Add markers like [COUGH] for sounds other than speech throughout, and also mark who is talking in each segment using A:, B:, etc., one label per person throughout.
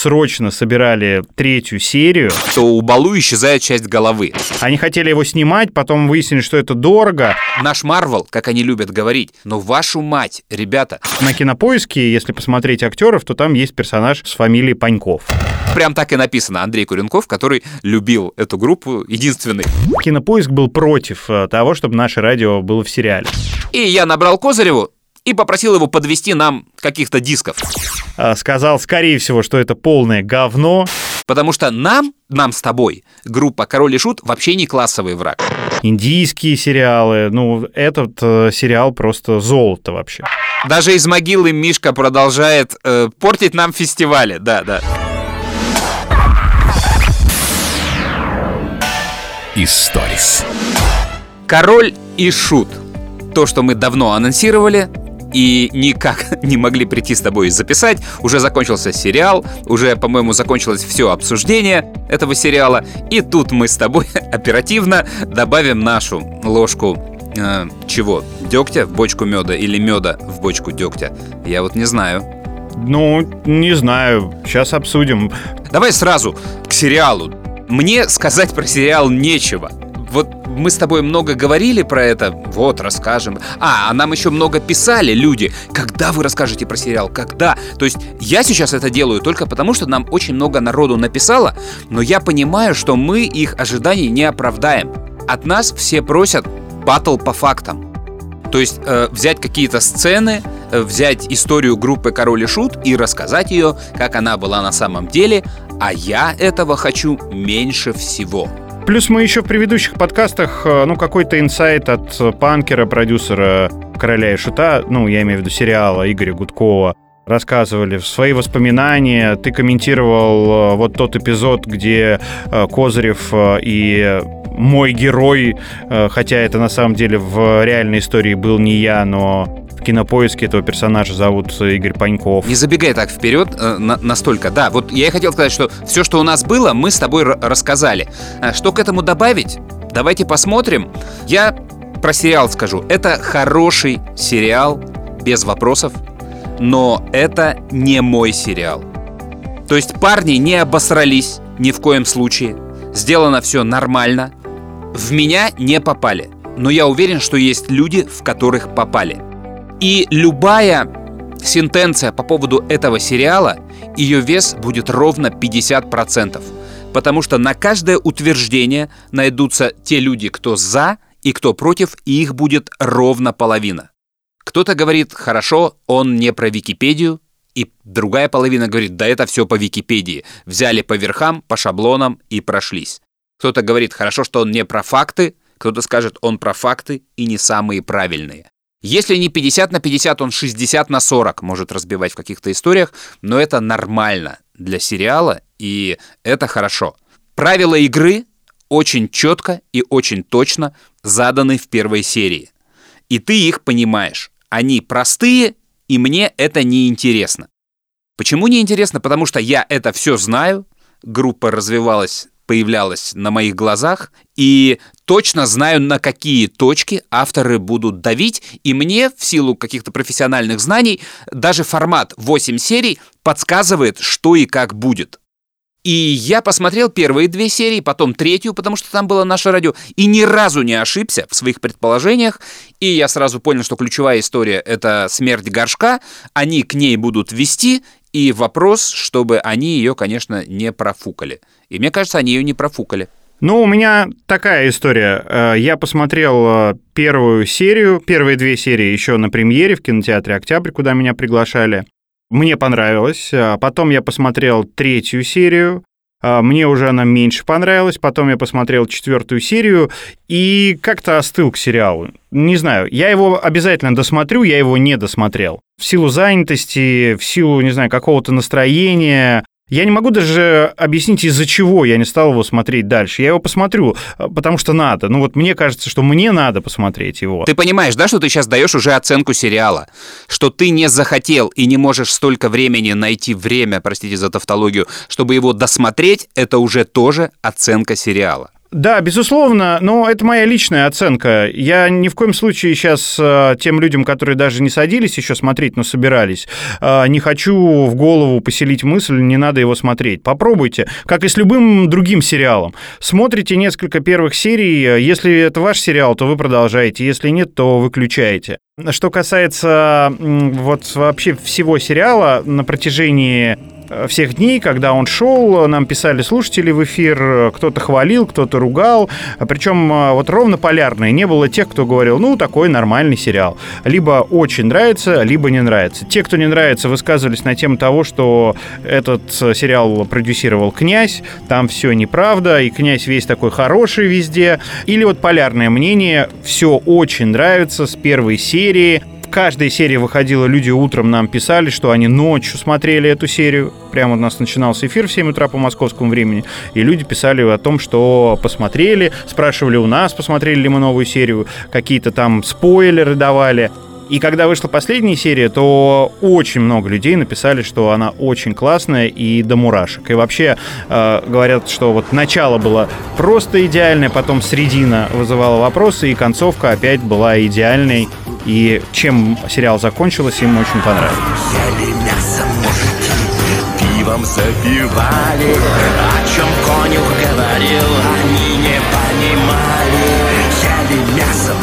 A: срочно собирали третью серию.
B: То у Балу исчезает часть головы.
A: Они хотели его снимать, потом выяснили, что это дорого.
B: Наш Марвел, как они любят говорить, но вашу мать, ребята.
A: На кинопоиске, если посмотреть актеров, то там есть персонаж с фамилией Паньков.
B: Прям так и написано. Андрей Куренков, который любил эту группу, единственный.
A: Кинопоиск был против э, того, чтобы наше радио было в сериале.
B: И я набрал Козыреву и попросил его подвести нам каких-то дисков.
A: А, Сказал, скорее всего, что это полное говно.
B: Потому что нам, нам с тобой, группа Король и Шут вообще не классовый враг.
A: Индийские сериалы. Ну, этот э, сериал просто золото вообще.
B: Даже из могилы Мишка продолжает э, портить нам фестивали. Да, да.
C: Историс.
B: Король и Шут. То, что мы давно анонсировали, и никак [LAUGHS] не могли прийти с тобой записать. Уже закончился сериал, уже, по-моему, закончилось все обсуждение этого сериала. И тут мы с тобой [LAUGHS] оперативно добавим нашу ложку э, чего? Дегтя в бочку меда или меда в бочку дегтя? Я вот не знаю.
A: Ну, не знаю. Сейчас обсудим.
B: Давай сразу к сериалу. Мне сказать про сериал нечего. Вот мы с тобой много говорили про это, вот, расскажем. А, а нам еще много писали люди. Когда вы расскажете про сериал? Когда? То есть я сейчас это делаю только потому, что нам очень много народу написало, но я понимаю, что мы их ожиданий не оправдаем. От нас все просят батл по фактам. То есть э, взять какие-то сцены, э, взять историю группы Король и Шут и рассказать ее, как она была на самом деле, а я этого хочу меньше всего.
A: Плюс мы еще в предыдущих подкастах, э, ну, какой-то инсайт от панкера, продюсера «Короля и Шута», ну, я имею в виду сериала Игоря Гудкова, рассказывали в свои воспоминания. Ты комментировал э, вот тот эпизод, где э, Козырев и мой герой, хотя это на самом деле в реальной истории был не я, но в кинопоиске этого персонажа зовут Игорь Паньков.
B: Не забегай так вперед э, на- настолько. Да, вот я и хотел сказать, что все, что у нас было, мы с тобой рассказали. А Что к этому добавить? Давайте посмотрим. Я про сериал скажу. Это хороший сериал, без вопросов, но это не мой сериал. То есть парни не обосрались ни в коем случае. Сделано все нормально. В меня не попали. Но я уверен, что есть люди, в которых попали. И любая сентенция по поводу этого сериала, ее вес будет ровно 50%. Потому что на каждое утверждение найдутся те люди, кто за и кто против, и их будет ровно половина. Кто-то говорит, хорошо, он не про Википедию, и другая половина говорит, да это все по Википедии. Взяли по верхам, по шаблонам и прошлись. Кто-то говорит, хорошо, что он не про факты, кто-то скажет, он про факты и не самые правильные. Если не 50 на 50, он 60 на 40 может разбивать в каких-то историях, но это нормально для сериала, и это хорошо. Правила игры очень четко и очень точно заданы в первой серии. И ты их понимаешь. Они простые, и мне это не интересно. Почему не интересно? Потому что я это все знаю, группа развивалась, появлялась на моих глазах, и точно знаю, на какие точки авторы будут давить, и мне, в силу каких-то профессиональных знаний, даже формат 8 серий подсказывает, что и как будет. И я посмотрел первые две серии, потом третью, потому что там было наше радио, и ни разу не ошибся в своих предположениях. И я сразу понял, что ключевая история — это смерть горшка. Они к ней будут вести, и вопрос, чтобы они ее, конечно, не профукали. И мне кажется, они ее не профукали.
A: Ну, у меня такая история. Э, Я посмотрел э, первую серию, первые две серии еще на премьере в кинотеатре «Октябрь», куда меня приглашали. Мне понравилось. А Потом я посмотрел третью серию. А, Мне уже она меньше понравилась. Потом я посмотрел четвертую серию и как-то остыл к сериалу. Не знаю, я его обязательно досмотрю, я его не досмотрел. В силу занятости, в силу, не знаю, какого-то настроения. Я не могу даже объяснить, из-за чего я не стал его смотреть дальше. Я его посмотрю, а, потому что надо. Ну вот мне кажется, что мне надо посмотреть его.
B: Ты понимаешь, да, что ты сейчас даешь уже оценку сериала? Что ты не захотел и не можешь столько времени найти время, простите за тавтологию, чтобы его досмотреть, это уже тоже оценка сериала.
A: Да, безусловно, но это моя личная оценка. Я ни в коем случае сейчас э, тем людям, которые даже не садились еще смотреть, но собирались, э, не хочу в голову поселить мысль, не надо его смотреть. Попробуйте, как и с любым другим сериалом. Смотрите несколько первых серий, если это ваш сериал, то вы продолжаете, если нет, то выключаете. Что касается вот вообще всего сериала, на протяжении всех дней, когда он шел, нам писали слушатели в эфир, кто-то хвалил, кто-то ругал, причем э, вот ровно полярные. Не было тех, кто говорил, ну, такой нормальный сериал. Либо очень нравится, либо не нравится. Те, кто не нравится, высказывались на тему того, что этот э, сериал продюсировал князь, там все неправда, и князь весь такой хороший везде. Или вот полярное мнение, все очень нравится с первой серии, каждой серии выходила, люди утром нам писали, что они ночью смотрели эту серию. Прямо у нас начинался эфир в 7 утра по московскому времени, и люди писали о том, что посмотрели, спрашивали у нас, посмотрели ли мы новую серию, какие-то там спойлеры давали. И когда вышла последняя серия, то очень много людей написали, что она очень классная и до мурашек. И вообще э, говорят, что вот начало было просто идеальное, потом средина вызывала вопросы, и концовка опять была идеальной. И чем сериал закончился, им очень понравилось.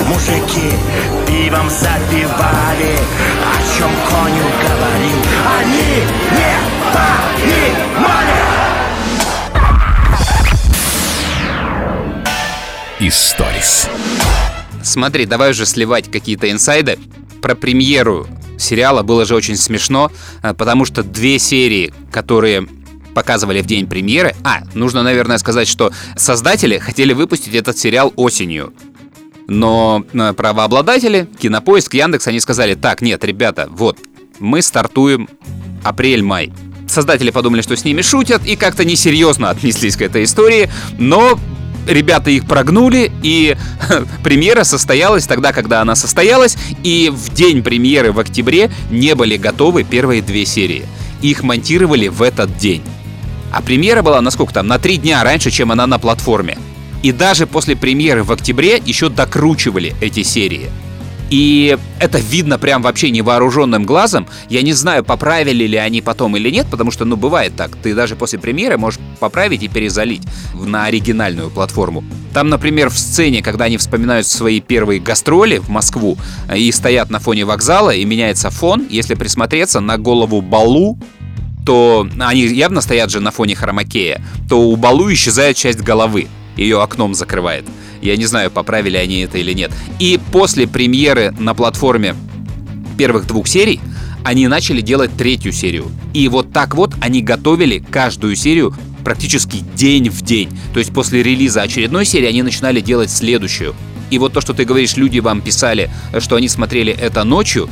A: Мужики, пивом запивали, о чем конюх говорил, они не понимали.
B: Историс. Смотри, давай уже сливать какие-то инсайды. Про премьеру сериала было же очень смешно, э, потому что две серии, которые показывали в день премьеры. А, нужно, наверное, сказать, что создатели хотели выпустить этот сериал осенью. Но э, правообладатели, Кинопоиск, Яндекс, они сказали, так, нет, ребята, вот, мы стартуем апрель-май. Создатели подумали, что с ними шутят и как-то несерьезно [LAUGHS] отнеслись к этой истории, но ребята их прогнули, и [LAUGHS] премьера состоялась тогда, когда она состоялась, и в день премьеры в октябре не были готовы первые две серии. Их монтировали в этот день. А премьера была, насколько там, на три дня раньше, чем она на платформе. И даже после премьеры в октябре еще докручивали эти серии. И это видно прям вообще невооруженным глазом. Я не знаю, поправили ли они потом или нет, потому что, ну, бывает так. Ты даже после премьеры можешь поправить и перезалить на оригинальную платформу. Там, например, в сцене, когда они вспоминают свои первые гастроли в Москву э, и стоят на фоне вокзала, и меняется фон, если присмотреться на голову Балу, то они явно стоят же на фоне хромакея, то у Балу исчезает часть головы, ее окном закрывает. Я не знаю, поправили они это или нет. И после премьеры на платформе первых двух серий они начали делать третью серию. И вот так вот они готовили каждую серию практически день в день. То есть после релиза очередной серии они начинали делать следующую. И вот то, что ты говоришь, люди вам писали, что они смотрели это ночью,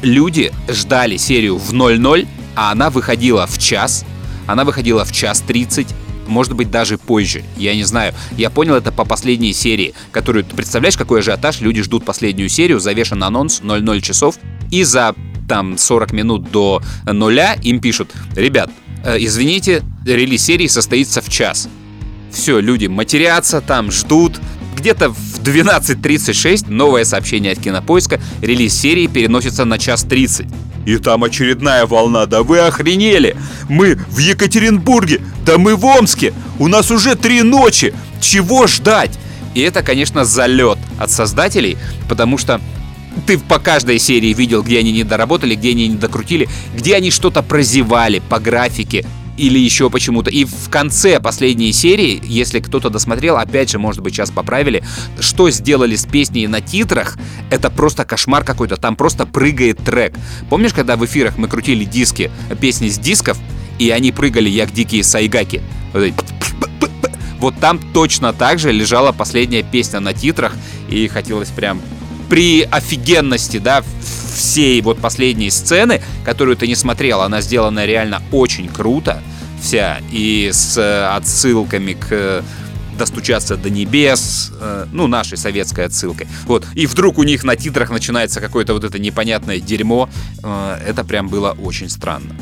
B: люди ждали серию в 00, а она выходила в час, она выходила в час 30, может быть, даже позже. Я не знаю. Я понял это по последней серии, которую, ты представляешь, какой ажиотаж, люди ждут последнюю серию, завешен анонс 00 часов, и за там 40 минут до нуля им пишут, ребят, э, извините, релиз серии состоится в час. Все, люди матерятся, там ждут, где-то в 12.36 новое сообщение от Кинопоиска, релиз серии переносится на час 30. И там очередная волна, да вы охренели! Мы в Екатеринбурге, да мы в Омске! У нас уже три ночи! Чего ждать? И это, конечно, залет от создателей, потому что ты по каждой серии видел, где они не доработали, где они не докрутили, где они что-то прозевали по графике, или еще почему-то. И в конце последней серии, если кто-то досмотрел, опять же, может быть, сейчас поправили, что сделали с песней на титрах, это просто кошмар какой-то, там просто прыгает трек. Помнишь, когда в эфирах мы крутили диски, песни с дисков, и они прыгали, як дикие сайгаки? Вот там точно так же лежала последняя песня на титрах, и хотелось прям при офигенности, да, всей вот последней сцены, которую ты не смотрел, она сделана реально очень круто вся, и с э, отсылками к э, достучаться до небес, э, ну, нашей советской отсылкой. Вот. И вдруг у них на титрах начинается какое-то вот это непонятное дерьмо. это прям было очень странно.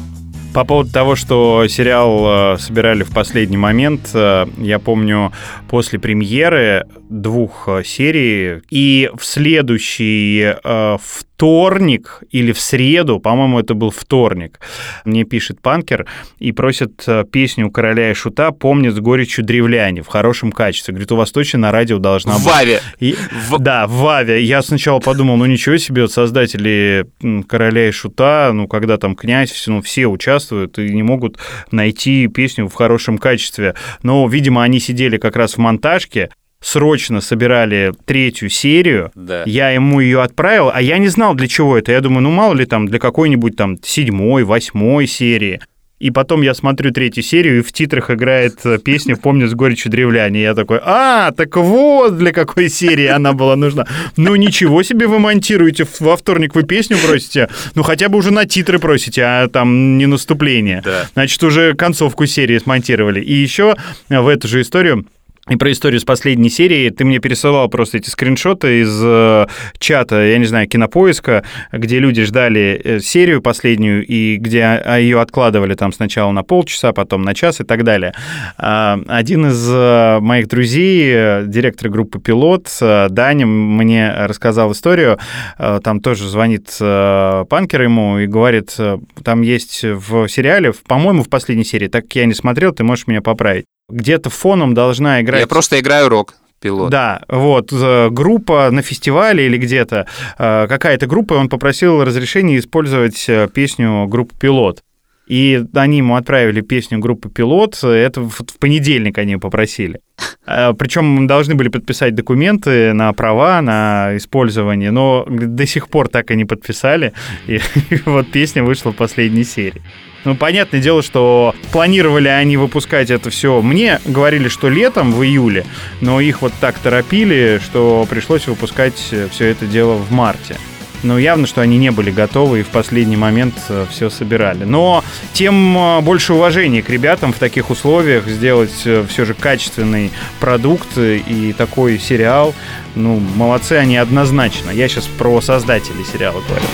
A: По поводу того, что сериал собирали в последний момент, я помню, после премьеры двух э, серий, и в следующий э, вторник или в среду, по-моему, это был вторник, мне пишет Панкер и просит э, песню «Короля и Шута» «Помнит с горечью древляне» в хорошем качестве. Говорит, у вас точно на радио должна
B: В
A: быть.
B: Ваве.
A: И-
B: В-
A: Да, в Ваве. Я сначала подумал, ну ничего себе, вот создатели «Короля и Шута», ну когда там князь, все- ну все участвуют и не могут найти песню в хорошем качестве. Но, видимо, они сидели как раз в монтажке, срочно собирали третью серию,
B: Да.
A: я ему ее отправил, а я не знал, для чего это. Я думаю, ну мало ли там для какой-нибудь там седьмой, восьмой серии. И потом я смотрю третью серию, и в титрах играет э, песня «Помню с горечью древляне». Я такой, а, так вот для какой серии она была нужна. Ну, ничего себе вы монтируете, во вторник вы песню просите, ну, хотя бы уже на титры просите, а там не наступление.
B: Да.
A: Значит, уже концовку серии смонтировали. И еще в эту же историю и про историю с последней серии ты мне пересылал просто эти скриншоты из э, чата, я не знаю, кинопоиска, где люди ждали э, серию последнюю и где ее откладывали там сначала на полчаса, потом на час и так далее. А, Один из э, моих друзей, э, директор группы «Пилот», Даня, мне рассказал историю. Там тоже звонит Панкер ему и говорит, там есть в сериале, по-моему, в последней серии, так как я не смотрел, ты можешь меня поправить. Где-то фоном должна играть...
B: Я просто играю рок, пилот.
A: Да, вот, э, группа на фестивале или где-то, э, какая-то группа, он попросил разрешения использовать э, песню группы «Пилот». И они ему отправили песню группы «Пилот», это в в понедельник они попросили. Причем должны были подписать документы на права, на использование, но до сих пор так и не подписали. И, и [LAUGHS] вот песня вышла в последней серии. Ну, понятное дело, что планировали они выпускать это все. Мне говорили, что летом, в июле, но их вот так торопили, что пришлось выпускать все это дело в марте. Но явно, что они не были готовы и в последний момент все собирали. Но тем э, больше уважения к ребятам в таких условиях сделать все же качественный продукт и такой сериал. Ну, молодцы они однозначно. Я сейчас про создателей сериала говорю.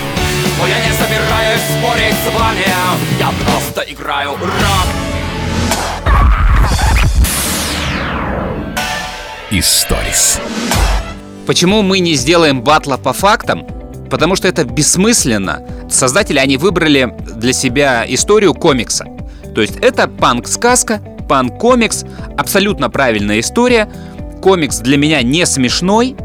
D: Но я не собираюсь спорить с вами Я просто играю рок
C: Историс.
B: Почему мы не сделаем батла по фактам? Потому что это бессмысленно. Создатели, они выбрали для себя историю комикса. То есть это панк-сказка, панк-комикс, абсолютно правильная история. Комикс для меня не смешной,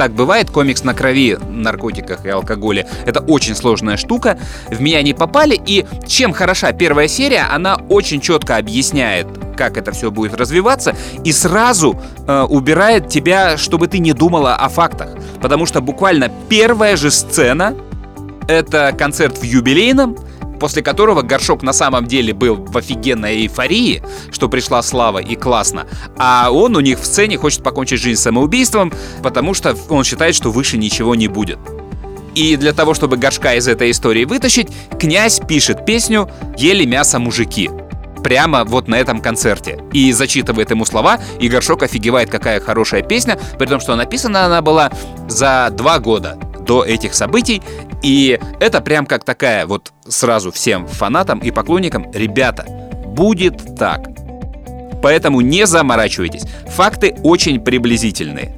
B: так бывает, комикс на крови, наркотиках и алкоголе. Это очень сложная штука. В меня не попали. И чем хороша первая серия, она очень четко объясняет, как это все будет развиваться, и сразу э, убирает тебя, чтобы ты не думала о фактах. Потому что буквально первая же сцена это концерт в юбилейном, после которого Горшок на самом деле был в офигенной эйфории, что пришла слава и классно, а он у них в сцене хочет покончить жизнь самоубийством, потому что он считает, что выше ничего не будет. И для того, чтобы Горшка из этой истории вытащить, князь пишет песню «Ели мясо мужики» прямо вот на этом концерте. И зачитывает ему слова, и Горшок офигевает, какая хорошая песня, при том, что написана она была за два года до этих событий. И это прям как такая вот сразу всем фанатам и поклонникам, ребята, будет так. Поэтому не заморачивайтесь. Факты очень приблизительные.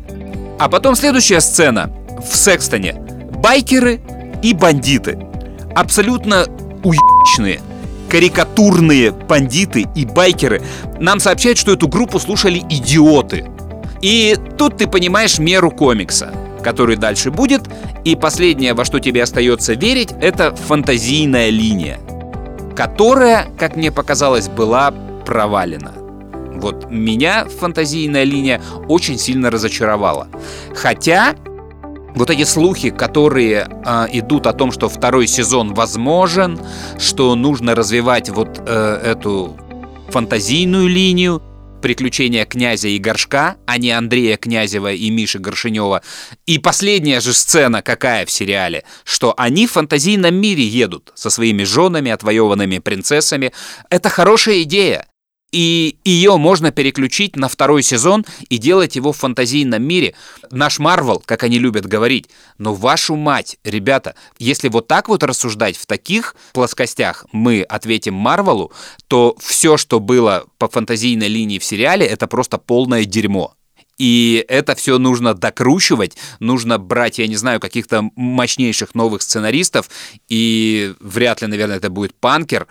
B: А потом следующая сцена в Секстоне. Байкеры и бандиты. Абсолютно уебищные карикатурные бандиты и байкеры нам сообщают, что эту группу слушали идиоты. И тут ты понимаешь меру комикса, который дальше будет, и последнее, во что тебе остается верить, это фантазийная линия, которая, как мне показалось, была провалена. Вот меня фантазийная линия очень сильно разочаровала. Хотя вот эти слухи, которые э, идут о том, что второй сезон возможен, что нужно развивать вот э, эту фантазийную линию, приключения князя и горшка, а не Андрея Князева и Миши Горшинева. И последняя же сцена какая в сериале, что они в фантазийном мире едут со своими женами, отвоеванными принцессами. Это хорошая идея. И ее можно переключить на второй сезон и делать его в фантазийном мире. Наш Марвел, как они любят говорить, но вашу мать, ребята, если вот так вот рассуждать в таких плоскостях, мы ответим Марвелу, то все, что было по фантазийной линии в сериале, это просто полное дерьмо. И это все нужно докручивать, нужно брать, я не знаю, каких-то мощнейших новых сценаристов, и вряд ли, наверное, это будет панкер,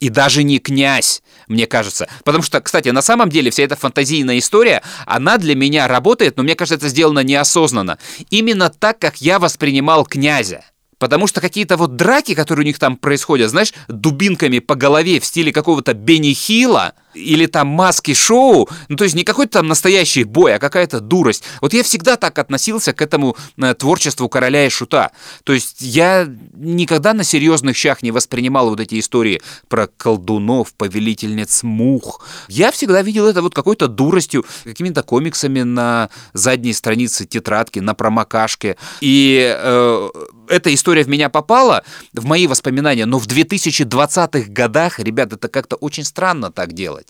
B: и даже не князь, мне кажется. Потому что, кстати, на самом деле вся эта фантазийная история, она для меня работает, но мне кажется, это сделано неосознанно. Именно так, как я воспринимал князя. Потому что какие-то вот драки, которые у них там происходят, знаешь, дубинками по голове в стиле какого-то Бенни Хилла, или там маски-шоу, ну то есть не какой-то там настоящий бой, а какая-то дурость. Вот я всегда так относился к этому э, творчеству короля и шута. То есть я никогда на серьезных щах не воспринимал вот эти истории про колдунов, повелительниц мух. Я всегда видел это вот какой-то дуростью, какими-то комиксами на задней странице тетрадки, на промокашке. И э, эта история в меня попала, в мои воспоминания, но в 2020-х годах, ребят, это как-то очень странно так делать.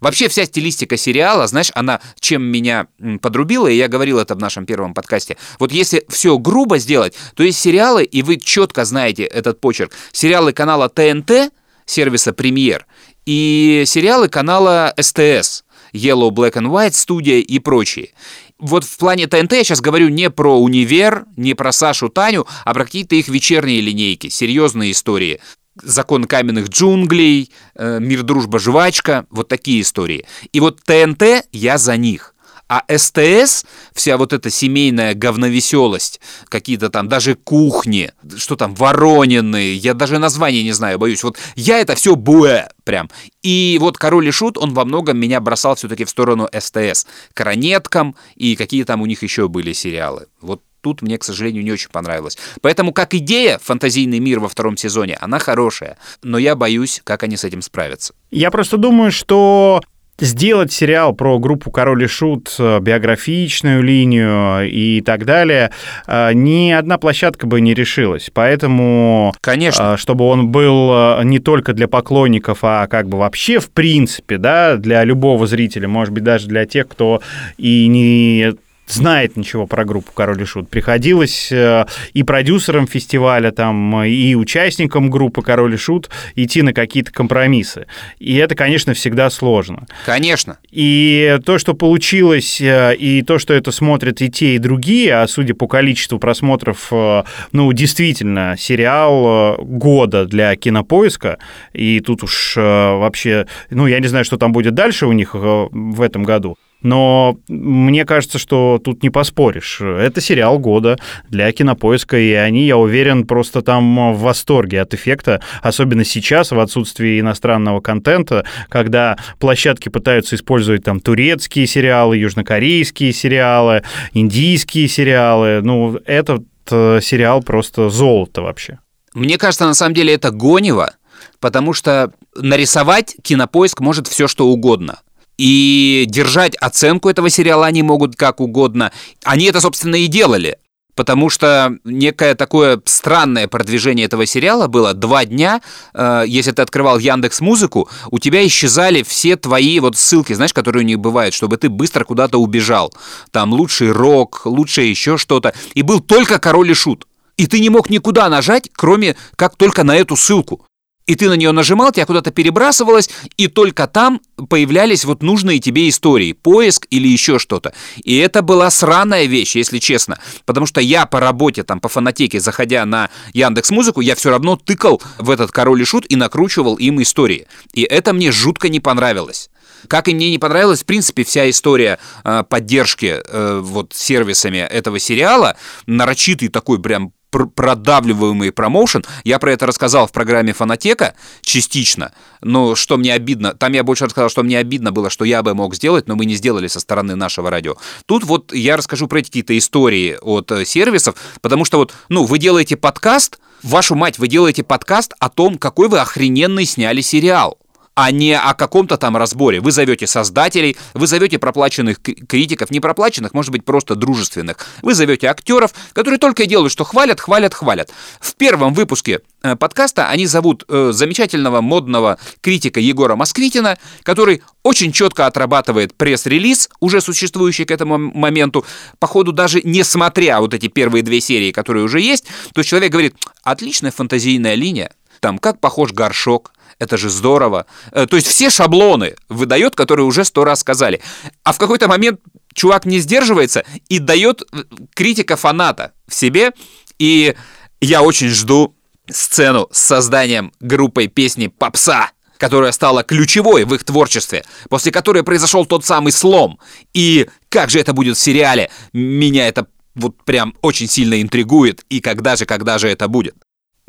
B: Вообще вся стилистика сериала, знаешь, она чем меня подрубила, и я говорил это в нашем первом подкасте. Вот если все грубо сделать, то есть сериалы, и вы четко знаете этот почерк, сериалы канала ТНТ, сервиса «Премьер», и сериалы канала СТС, Yellow, Black and White, студия и прочие. Вот в плане ТНТ я сейчас говорю не про универ, не про Сашу Таню, а про какие-то их вечерние линейки, серьезные истории закон каменных джунглей, э, мир, дружба, жвачка, вот такие истории. И вот ТНТ я за них. А СТС, вся вот эта семейная говновеселость, какие-то там даже кухни, что там, Воронины, я даже название не знаю, боюсь. Вот я это все буэ прям. И вот Король и Шут, он во многом меня бросал все-таки в сторону СТС. Коронеткам и какие там у них еще были сериалы. Вот тут мне, к сожалению, не очень понравилось. Поэтому как идея фантазийный мир во втором сезоне, она хорошая, но я боюсь, как они с этим справятся.
A: Я просто думаю, что сделать сериал про группу Король и Шут, э, биографичную линию и так далее, э, ни одна площадка бы не решилась. Поэтому,
B: Конечно.
A: Э, чтобы он был не только для поклонников, а как бы вообще в принципе, да, для любого зрителя, может быть, даже для тех, кто и не знает ничего про группу Король и Шут. Приходилось э, и продюсерам фестиваля, там, и участникам группы Король и Шут идти на какие-то компромиссы. И это, конечно, всегда сложно.
B: Конечно.
A: И то, что получилось, э, и то, что это смотрят и те, и другие, а судя по количеству просмотров, э, ну, действительно, сериал года для кинопоиска, и тут уж вообще, ну, я не знаю, что там будет дальше у них в этом году, но мне кажется, что тут не поспоришь. Это сериал года для кинопоиска, и они, я уверен, просто там в восторге от эффекта, особенно сейчас, в отсутствии иностранного контента, когда площадки пытаются использовать там турецкие сериалы, южнокорейские сериалы, индийские сериалы. Ну, этот э, сериал просто золото вообще.
B: Мне кажется, на самом деле это гонево, потому что нарисовать кинопоиск может все что угодно. И держать оценку этого сериала они могут как угодно. Они это, собственно, и делали. Потому что некое такое странное продвижение этого сериала было два дня. Э, если ты открывал Яндекс Музыку, у тебя исчезали все твои вот ссылки, знаешь, которые у них бывают, чтобы ты быстро куда-то убежал. Там лучший рок, лучшее еще что-то. И был только король и шут. И ты не мог никуда нажать, кроме как только на эту ссылку и ты на нее нажимал, тебя куда-то перебрасывалось, и только там появлялись вот нужные тебе истории, поиск или еще что-то. И это была сраная вещь, если честно, потому что я по работе, там, по фанатеке, заходя на Яндекс Музыку, я все равно тыкал в этот король и шут и накручивал им истории. И это мне жутко не понравилось. Как и мне не понравилась, в принципе, вся история э, поддержки э, вот сервисами этого сериала, нарочитый такой прям пр продавливаемый промоушен. Я про это рассказал в программе «Фанатека» частично, но что мне обидно, там я больше рассказал, что мне обидно было, что я бы мог сделать, но мы не сделали со стороны нашего радио. Тут вот я расскажу про эти какие-то истории от э, сервисов, потому что вот, ну, вы делаете подкаст, вашу мать, вы делаете подкаст о том, какой вы охрененный сняли сериал. А не о каком-то там разборе. Вы зовете создателей, вы зовете проплаченных критиков, не проплаченных, может быть, просто дружественных. Вы зовете актеров, которые только и делают, что хвалят, хвалят, хвалят. В первом выпуске э, подкаста они зовут э, замечательного модного критика Егора Москвитина, который очень четко отрабатывает пресс-релиз, уже существующий к этому моменту, по ходу даже не смотря вот эти первые две серии, которые уже есть, то человек говорит, отличная фантазийная линия, там как похож горшок, это же здорово. Э, То есть все шаблоны выдает, которые уже сто раз сказали. А в какой-то момент чувак не сдерживается и дает э, критика фаната в себе. И я очень жду сцену с созданием группой песни «Попса», которая стала ключевой в их творчестве, после которой произошел тот самый слом. И как же это будет в сериале? Меня это вот прям очень сильно интригует. И когда же, когда же это будет?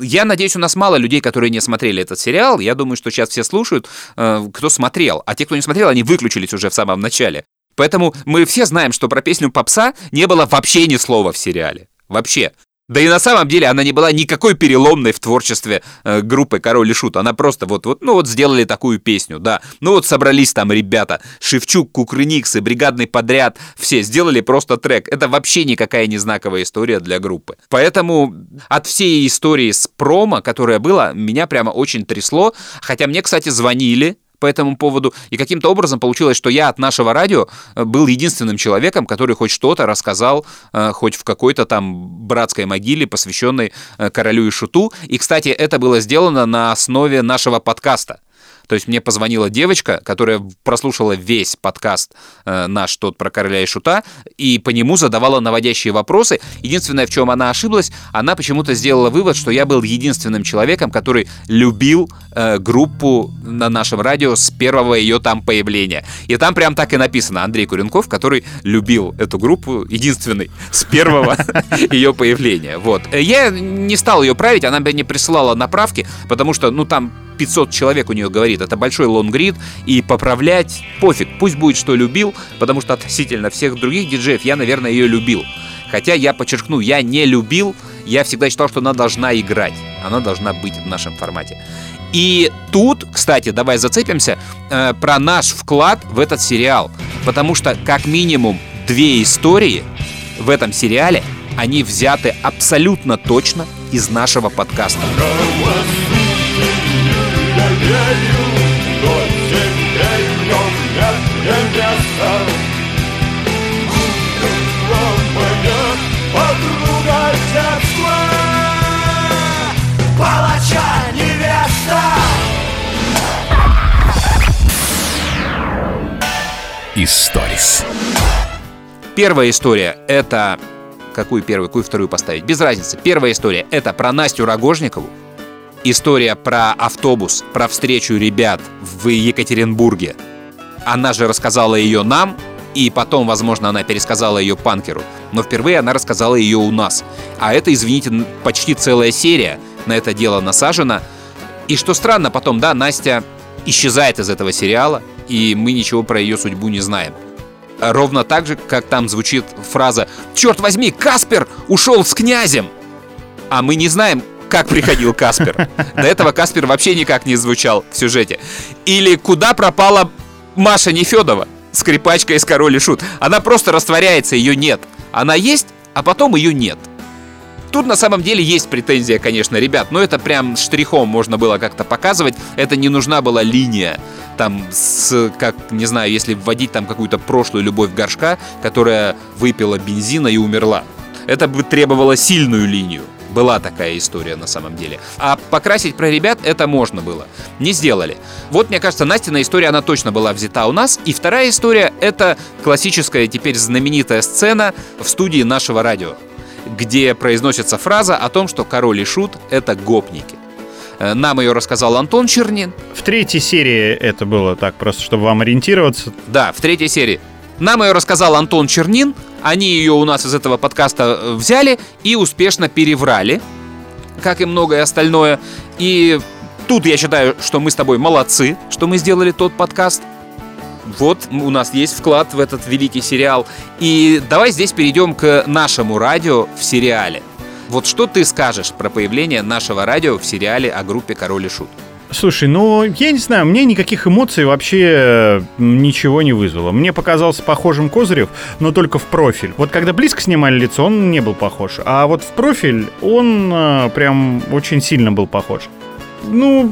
B: Я надеюсь, у нас мало людей, которые не смотрели этот сериал. Я думаю, что сейчас все слушают, э, кто смотрел. А те, кто не смотрел, они выключились уже в самом начале. Поэтому мы все знаем, что про песню Попса не было вообще ни слова в сериале. Вообще. Да и на самом деле она не была никакой переломной в творчестве э, группы Король и Шут. Она просто вот, вот, ну вот сделали такую песню, да. Ну вот собрались там ребята, Шевчук, Кукрыниксы, бригадный подряд, все сделали просто трек. Это вообще никакая не знаковая история для группы. Поэтому от всей истории с промо, которая была, меня прямо очень трясло. Хотя мне, кстати, звонили по этому поводу. И каким-то образом получилось, что я от нашего радио э, был единственным человеком, который хоть что-то рассказал, э, хоть в какой-то там братской могиле, посвященной э, королю и шуту. И, кстати, это было сделано на основе нашего подкаста. То есть мне позвонила девочка, которая прослушала весь подкаст э, наш тот про короля и шута, и по нему задавала наводящие вопросы. Единственное, в чем она ошиблась, она почему-то сделала вывод, что я был единственным человеком, который любил э, группу на нашем радио с первого ее там появления. И там прям так и написано Андрей Куренков, который любил эту группу, единственный, с первого [LAUGHS] ее появления. Вот. Э, Я не стал ее править, она мне присылала направки, потому что, ну, там 500 человек у нее говорит, это большой лонгрид, и поправлять пофиг, пусть будет, что любил, потому что относительно всех других диджеев я, наверное, ее любил. Хотя я подчеркну, я не любил, я всегда считал, что она должна играть, она должна быть в нашем формате. И тут, кстати, давай зацепимся э, про наш вклад в этот сериал, потому что как минимум две истории в этом сериале, они взяты абсолютно точно из нашего подкаста.
D: Палача невеста
C: Историс.
B: Первая история — это... Какую первую, какую вторую поставить? Без разницы. Первая история — это про Настю Рогожникову. История про автобус, про встречу ребят в Екатеринбурге. Она же рассказала ее нам, и потом, возможно, она пересказала ее панкеру. Но впервые она рассказала ее у нас. А это, извините, почти целая серия на это дело насажена. И что странно, потом, да, Настя исчезает из этого сериала, и мы ничего про ее судьбу не знаем. Ровно так же, как там звучит фраза «Черт возьми, Каспер ушел с князем!» А мы не знаем, как приходил Каспер. До этого Каспер вообще никак не звучал в сюжете. Или куда пропала Маша Нефедова, скрипачка из «Король и Шут». Она просто растворяется, ее нет. Она есть, а потом ее нет. Тут на самом деле есть претензия, конечно, ребят, но это прям штрихом можно было как-то показывать. Это не нужна была линия, там, с, как, не знаю, если вводить там какую-то прошлую любовь горшка, которая выпила бензина и умерла. Это бы требовало сильную линию. Была такая история на самом деле. А покрасить про ребят это можно было. Не сделали. Вот, мне кажется, Настина история, она точно была взята у нас. И вторая история — это классическая, теперь знаменитая сцена в студии нашего радио где произносится фраза о том, что король и шут — это гопники. Э, Нам ее рассказал Антон Чернин.
A: В третьей серии это было так, просто чтобы вам ориентироваться.
B: Да, в третьей серии. Нам ее рассказал Антон Чернин. Они ее у нас из этого подкаста э, взяли и успешно переврали, как и многое остальное. И тут я считаю, что мы с тобой молодцы, что мы сделали тот подкаст. Вот у нас есть вклад в этот великий сериал. И давай здесь перейдем к нашему радио в сериале. Вот что ты скажешь про появление нашего радио в сериале о группе Король и Шут?
A: Слушай, ну, я не знаю, мне никаких эмоций вообще ничего не вызвало. Мне показался похожим Козырев, но только в профиль. Вот когда близко снимали лицо, он не был похож. А вот в профиль он э, прям очень сильно был похож. Ну,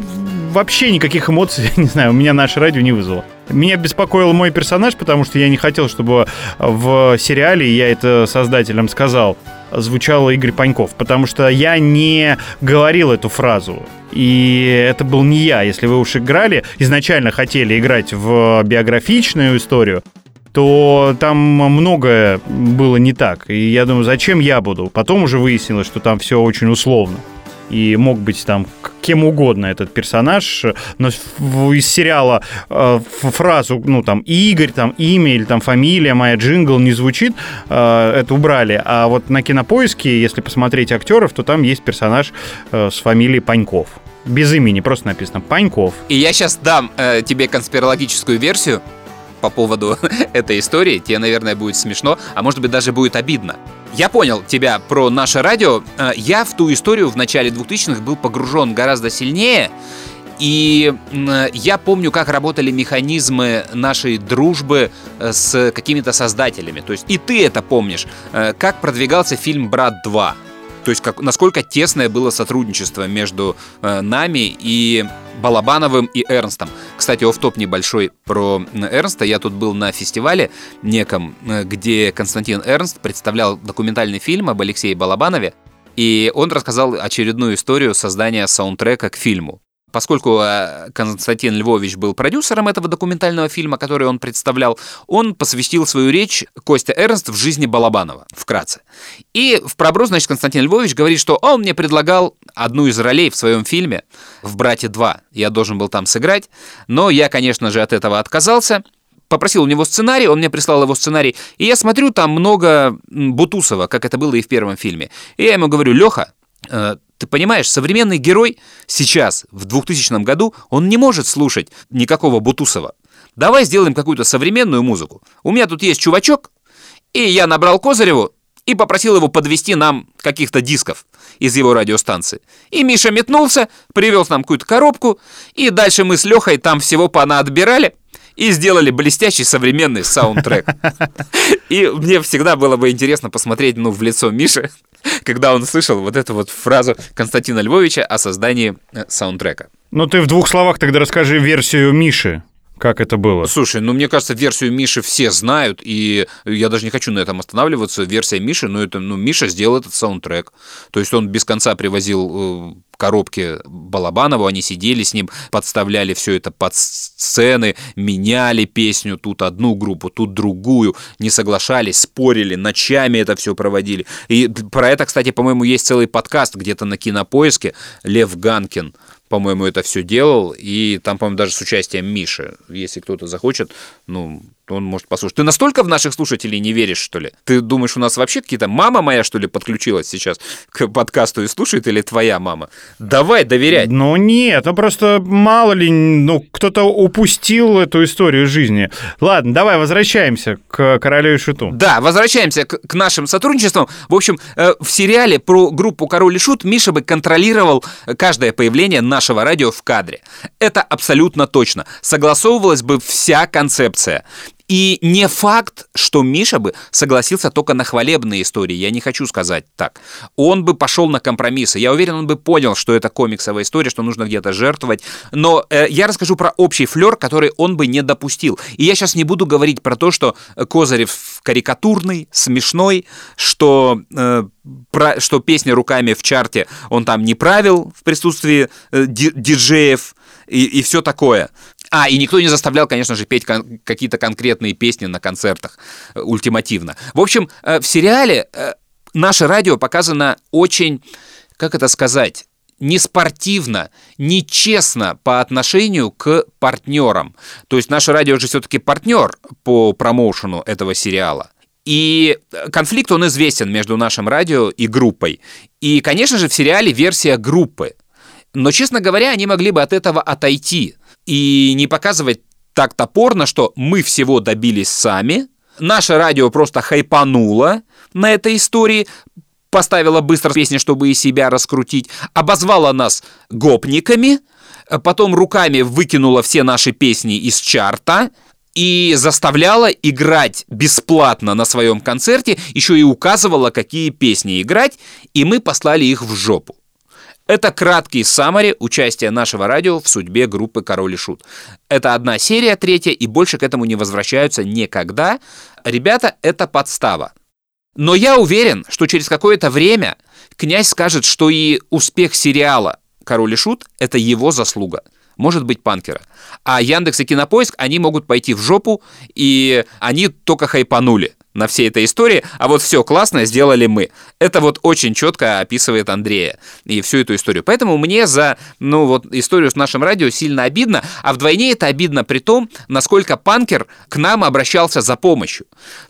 A: вообще никаких эмоций, [LAUGHS] не знаю, у меня наше радио не вызвало. Меня беспокоил мой персонаж, потому что я не хотел, чтобы в сериале, я это создателям сказал, звучал Игорь Паньков, потому что я не говорил эту фразу. И это был не я. Если вы уж играли, изначально хотели играть в биографичную историю, то там многое было не так. И я думаю, зачем я буду? Потом уже выяснилось, что там все очень условно и мог быть там кем угодно этот персонаж, но из сериала э, фразу, ну там Игорь, там имя или там фамилия моя, джингл не звучит, э, это убрали, а вот на кинопоиске, если посмотреть актеров, то там есть персонаж э, с фамилией Паньков. Без имени, просто написано Паньков.
B: И я сейчас дам э, тебе конспирологическую версию по поводу [LAUGHS] этой истории. Тебе, наверное, будет смешно, а может быть даже будет обидно. Я понял тебя про наше радио. Э, я в ту историю в начале 2000-х был погружен гораздо сильнее. И я помню, как работали механизмы нашей дружбы э, с какими-то создателями. То есть и ты это помнишь. Э, как продвигался фильм «Брат 2». То есть как, насколько тесное было сотрудничество между э, нами и Балабановым и Эрнстом. Кстати, оф-топ небольшой про Эрнста. Я тут был на фестивале неком, э, где Константин Эрнст представлял документальный фильм об Алексее Балабанове. И он рассказал очередную историю создания саундтрека к фильму. Поскольку э, Константин Львович был продюсером этого документального фильма, который он представлял, он посвятил свою речь Костя Эрнст в жизни Балабанова, вкратце. И в проброс, значит, Константин Львович говорит, что он мне предлагал одну из ролей в своем фильме в «Брате 2». Я должен был там сыграть, но я, конечно же, от этого отказался – попросил у него сценарий, он мне прислал его сценарий, и я смотрю, там много Бутусова, как это было и в первом фильме. И я ему говорю, Леха, э, ты понимаешь, современный герой сейчас, в 2000 году, он не может слушать никакого Бутусова. Давай сделаем какую-то современную музыку. У меня тут есть чувачок, и я набрал Козыреву и попросил его подвести нам каких-то дисков из его радиостанции. И Миша метнулся, привез нам какую-то коробку, и дальше мы с Лехой там всего понаотбирали и сделали блестящий современный саундтрек. [LAUGHS] И мне всегда было бы интересно посмотреть ну, в лицо Миши, [LAUGHS] когда он слышал вот эту вот фразу Константина Львовича о создании э, саундтрека.
A: Ну ты в двух словах тогда расскажи версию Миши. Как это было?
B: Слушай, ну мне кажется, версию Миши все знают, и я даже не хочу на этом останавливаться. Версия Миши, ну это, ну Миша сделал этот саундтрек. То есть он без конца привозил э, коробки Балабанову, они сидели с ним, подставляли все это под сцены, меняли песню, тут одну группу, тут другую, не соглашались, спорили, ночами это все проводили. И про это, кстати, по-моему, есть целый подкаст где-то на Кинопоиске, Лев Ганкин по-моему, это все делал, и там, по-моему, даже с участием Миши. Если кто-то захочет, ну, он может послушать. Ты настолько в наших слушателей не веришь, что ли? Ты думаешь, у нас вообще какие-то... Мама моя, что ли, подключилась сейчас к подкасту и слушает, или твоя мама? Давай доверять.
A: Ну нет, ну просто мало ли, ну кто-то упустил эту историю жизни. Ладно, давай возвращаемся к Королю и Шуту.
B: Да, возвращаемся к, к нашим сотрудничествам. В общем, э, в сериале про группу Король и Шут Миша бы контролировал каждое появление нашего радио в кадре. Это абсолютно точно. Согласовывалась бы вся концепция. И не факт, что Миша бы согласился только на хвалебные истории, я не хочу сказать так. Он бы пошел на компромиссы. Я уверен, он бы понял, что это комиксовая история, что нужно где-то жертвовать. Но э, я расскажу про общий флер, который он бы не допустил. И я сейчас не буду говорить про то, что Козырев карикатурный, смешной, что, э, про, что песня руками в чарте он там не правил в присутствии э, диджеев и, и все такое. А, и никто не заставлял, конечно же, петь кон- какие-то конкретные песни на концертах э, ультимативно. В общем, э, в сериале э, наше радио показано очень, как это сказать, не спортивно, нечестно по отношению к партнерам. То есть наше радио же все-таки партнер по промоушену этого сериала. И конфликт, он известен между нашим радио и группой. И, конечно же, в сериале версия группы. Но, честно говоря, они могли бы от этого отойти и не показывать так топорно, что мы всего добились сами, наше радио просто хайпануло на этой истории, поставила быстро песни, чтобы и себя раскрутить, обозвала нас гопниками, потом руками выкинула все наши песни из чарта и заставляла играть бесплатно на своем концерте, еще и указывала, какие песни играть, и мы послали их в жопу. Это краткий саммари участия нашего радио в судьбе группы «Король и Шут». Это одна серия, третья, и больше к этому не возвращаются никогда. Ребята, это подстава. Но я уверен, что через какое-то время князь скажет, что и успех сериала «Король и Шут» — это его заслуга. Может быть, панкера. А Яндекс и Кинопоиск, они могут пойти в жопу, и они только хайпанули на всей этой истории, а вот все классно сделали мы. Это вот очень четко описывает Андрея и всю эту историю. Поэтому мне за, ну вот, историю с нашим радио сильно обидно, а вдвойне это обидно при том, насколько Панкер к нам обращался за помощью.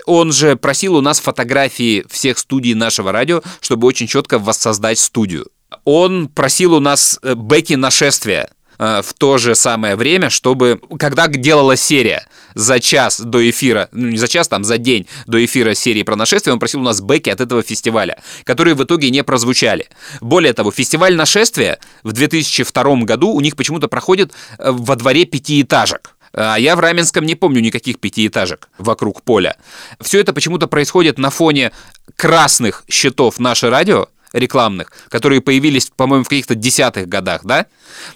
B: Он же просил у нас фотографии всех студий нашего радио, чтобы очень четко воссоздать студию. Он просил у нас э, бэки нашествия, Э, в то же самое время, чтобы, когда делалась серия за час до эфира, ну не за час, там за день до эфира серии про нашествие, он просил у нас бэки от этого фестиваля, которые в итоге не прозвучали. Более того, фестиваль нашествия в 2002 году у них почему-то проходит э, во дворе пятиэтажек. А я в Раменском не помню никаких пятиэтажек вокруг поля. Все это почему-то происходит на фоне красных щитов «Наше радио», рекламных, которые появились, по-моему, в каких-то десятых годах, да?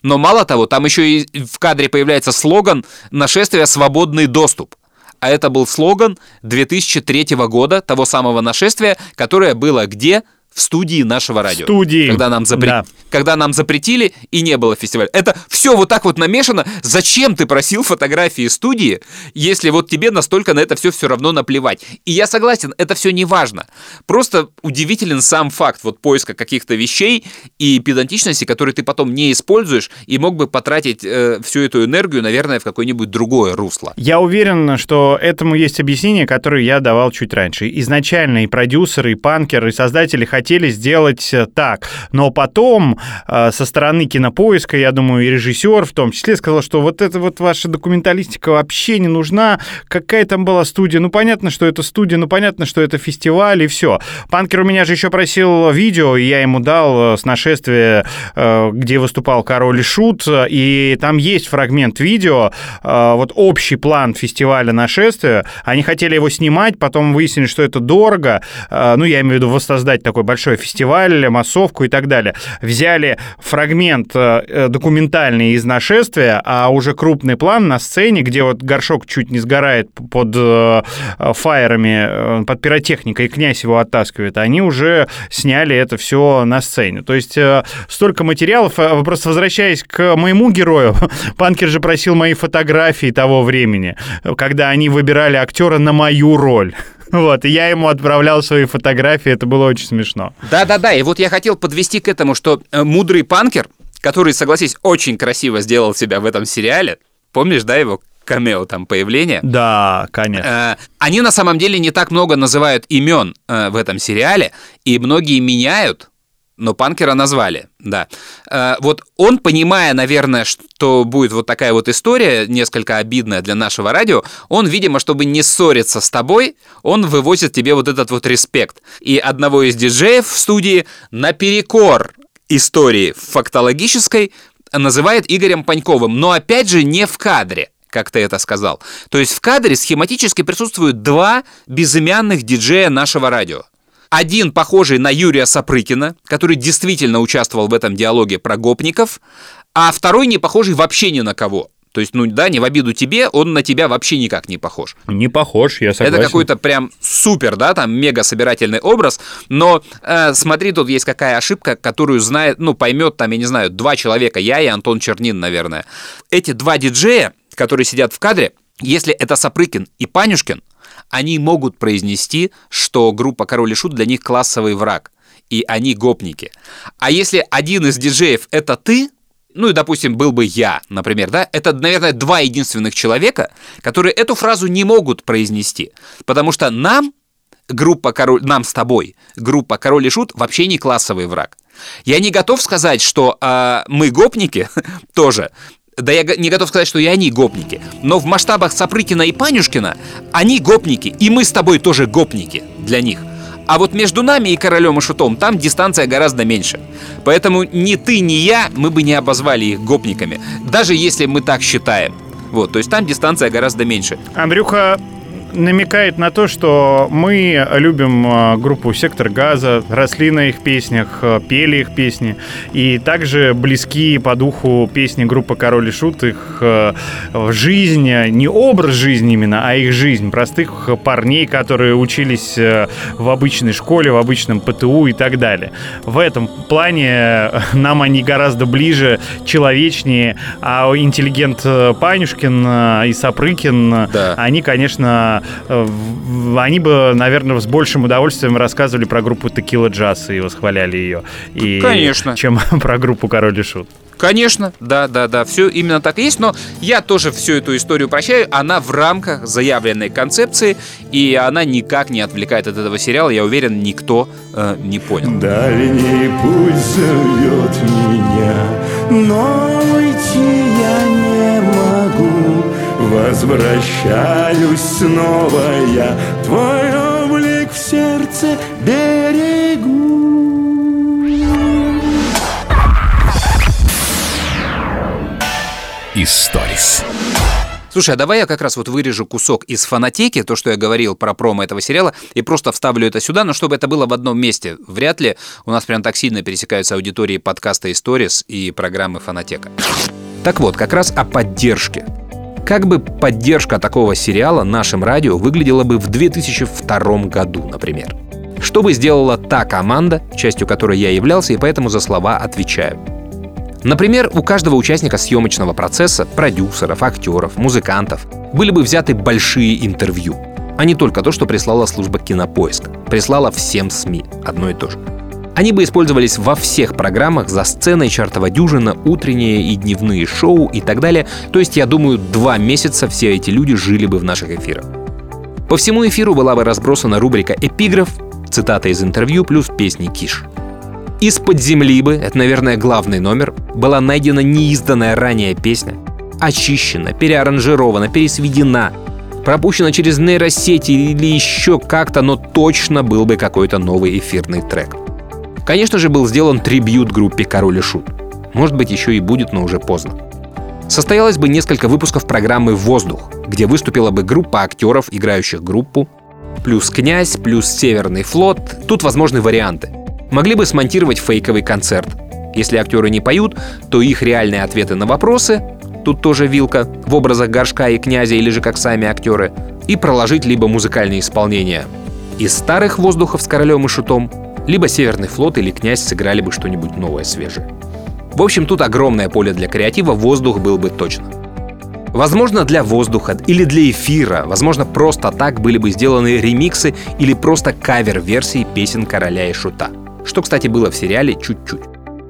B: Но мало того, там еще и в кадре появляется слоган «Нашествие. Свободный доступ». А это был слоган 2003 года, того самого нашествия, которое было где? В студии нашего радио.
A: Студии.
B: Когда нам, запре... да. когда нам запретили и не было фестиваля. Это все вот так вот намешано. Зачем ты просил фотографии студии, если вот тебе настолько на это все все равно наплевать? И я согласен, это все не важно. Просто удивителен сам факт вот поиска каких-то вещей и педантичности, которые ты потом не используешь и мог бы потратить э, всю эту энергию, наверное, в какое-нибудь другое русло.
A: Я уверен, что этому есть объяснение, которое я давал чуть раньше. Изначально и продюсеры, и панкеры, и создатели хотели хотели сделать э, так. Но потом э, со стороны кинопоиска, я думаю, и режиссер в том числе сказал, что вот эта вот ваша документалистика вообще не нужна. Какая там была студия? Ну, понятно, что это студия, ну, понятно, что это фестиваль, и все. Панкер у меня же еще просил видео, и я ему дал э, с нашествия, где выступал Король и Шут, и там есть фрагмент видео, вот общий план фестиваля нашествия. Они хотели его снимать, потом выяснили, что это дорого. Ну, я имею в виду воссоздать такой большой фестиваль, массовку и так далее. Взяли фрагмент э, документальный из нашествия, а уже крупный план на сцене, где вот горшок чуть не сгорает под э, фаерами, э, под пиротехникой, и князь его оттаскивает, они уже сняли это все на сцене. То есть столько материалов. Просто возвращаясь к моему герою, [LAUGHS] Панкер же просил мои фотографии того времени, когда они выбирали актера на мою роль. Вот, и я ему отправлял свои фотографии, это было очень смешно.
B: Да-да-да, и вот я хотел подвести к этому, что э, мудрый панкер, который, согласись, очень красиво сделал себя в этом сериале, помнишь, да, его камео там появление.
A: Да, конечно.
B: Э, они на самом деле не так много называют имен э, в этом сериале, и многие меняют но Панкера назвали, да. Э, вот он, понимая, наверное, что будет вот такая вот история, несколько обидная для нашего радио, он, видимо, чтобы не ссориться с тобой, он вывозит тебе вот этот вот респект. И одного из диджеев в студии наперекор истории фактологической называет Игорем Паньковым, но опять же не в кадре как ты это сказал. То есть в кадре схематически присутствуют два безымянных диджея нашего радио. Один похожий на Юрия Сапрыкина, который действительно участвовал в этом диалоге про гопников, а второй не похожий вообще ни на кого. То есть, ну да, не в обиду тебе, он на тебя вообще никак не похож.
A: Не похож, я согласен.
B: Это какой-то прям супер, да, там мега собирательный образ, но э, смотри, тут есть какая ошибка, которую знает, ну, поймет там, я не знаю, два человека, я и Антон Чернин, наверное. Эти два диджея, которые сидят в кадре, если это Сапрыкин и Панюшкин, они могут произнести, что группа Король и Шут для них классовый враг, и они гопники. А если один из диджеев это ты, ну и, допустим, был бы я, например, да, это, наверное, два единственных человека, которые эту фразу не могут произнести, потому что нам, группа Король, нам с тобой, группа Король и Шут вообще не классовый враг. Я не готов сказать, что э, мы гопники [LAUGHS] тоже, да я не готов сказать, что и они гопники. Но в масштабах Сапрыкина и Панюшкина они гопники, и мы с тобой тоже гопники для них. А вот между нами и королем и шутом там дистанция гораздо меньше. Поэтому ни ты, ни я, мы бы не обозвали их гопниками. Даже если мы так считаем. Вот, то есть там дистанция гораздо меньше.
A: Андрюха намекает на то, что мы любим э, группу «Сектор газа», росли на их песнях, э, пели их песни, и также близки по духу песни группы «Король и Шут», их э, жизнь, не образ жизни именно, а их жизнь, простых парней, которые учились в обычной школе, в обычном ПТУ и так далее. В этом плане нам они гораздо ближе, человечнее, а интеллигент Панюшкин и Сапрыкин,
B: Да.
A: они, конечно, они бы, наверное, с большим удовольствием рассказывали про группу Текила Джаз и восхваляли ее. И,
B: Конечно.
A: Чем [LAUGHS] про группу Король и Шут.
B: Конечно, да, да, да, все именно так и есть, но я тоже всю эту историю прощаю, она в рамках заявленной концепции, и она никак не отвлекает от этого сериала, я уверен, никто э, не понял.
E: Дальний путь зовет меня, но уйти. Возвращаюсь снова я, твой облик в сердце берегу.
C: Историс.
B: Слушай, а давай я как раз вот вырежу кусок из фанатеки, то, что я говорил про промо этого сериала, и просто вставлю это сюда, но чтобы это было в одном месте. Вряд ли у нас прям так сильно пересекаются аудитории подкаста «Историс» и программы «Фанатека». Так вот, как раз о поддержке. Как бы поддержка такого сериала нашим радио выглядела бы в 2002 году, например? Что бы сделала та команда, частью которой я являлся, и поэтому за слова отвечаю? Например, у каждого участника съемочного процесса, продюсеров, актеров, музыкантов, были бы взяты большие интервью, а не только то, что прислала служба Кинопоиск. Прислала всем СМИ одно и то же. Они бы использовались во всех программах за сценой чартова дюжина, утренние и дневные шоу и так далее. То есть, я думаю, два месяца все эти люди жили бы в наших эфирах. По всему эфиру была бы разбросана рубрика «Эпиграф», цитата из интервью плюс песни Киш. Из-под земли бы, это, наверное, главный номер, была найдена неизданная ранее песня, очищена, переаранжирована, пересведена, пропущена через нейросети или еще как-то, но точно был бы какой-то новый эфирный трек. Конечно же, был сделан трибют группе «Король и Шут». Может быть, еще и будет, но уже поздно. Состоялось бы несколько выпусков программы «Воздух», где выступила бы группа актеров, играющих группу, плюс «Князь», плюс «Северный флот». Тут возможны варианты. Могли бы смонтировать фейковый концерт. Если актеры не поют, то их реальные ответы на вопросы, тут тоже вилка, в образах горшка и князя или же как сами актеры, и проложить либо музыкальные исполнения из старых воздухов с королем и шутом, либо Северный флот или князь сыграли бы что-нибудь новое, свежее. В общем, тут огромное поле для креатива, воздух был бы точно. Возможно, для воздуха или для эфира, возможно, просто так были бы сделаны ремиксы или просто кавер-версии песен короля и шута. Что, кстати, было в сериале чуть-чуть.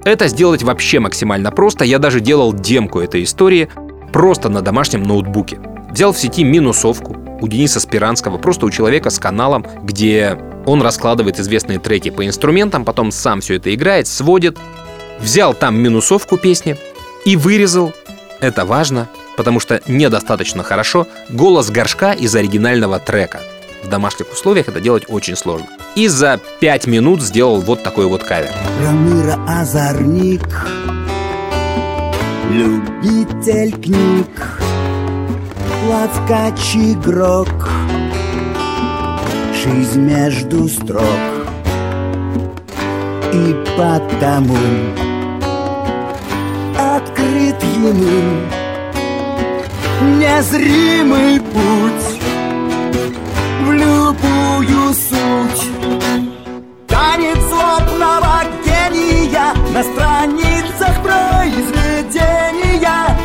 B: Это сделать вообще максимально просто. Я даже делал демку этой истории просто на домашнем ноутбуке. Взял в сети минусовку у Дениса Спиранского, просто у человека с каналом, где он раскладывает известные треки по инструментам, потом сам все это играет, сводит. Взял там минусовку песни и вырезал. Это важно, потому что недостаточно хорошо голос горшка из оригинального трека. В домашних условиях это делать очень сложно. И за пять минут сделал вот такой вот кавер.
F: Рамыра озорник Любитель книг Лавкач игрок Жизнь между строк. И потому Открыт ему Незримый путь В любую суть. Танец злобного гения на страницах произведения.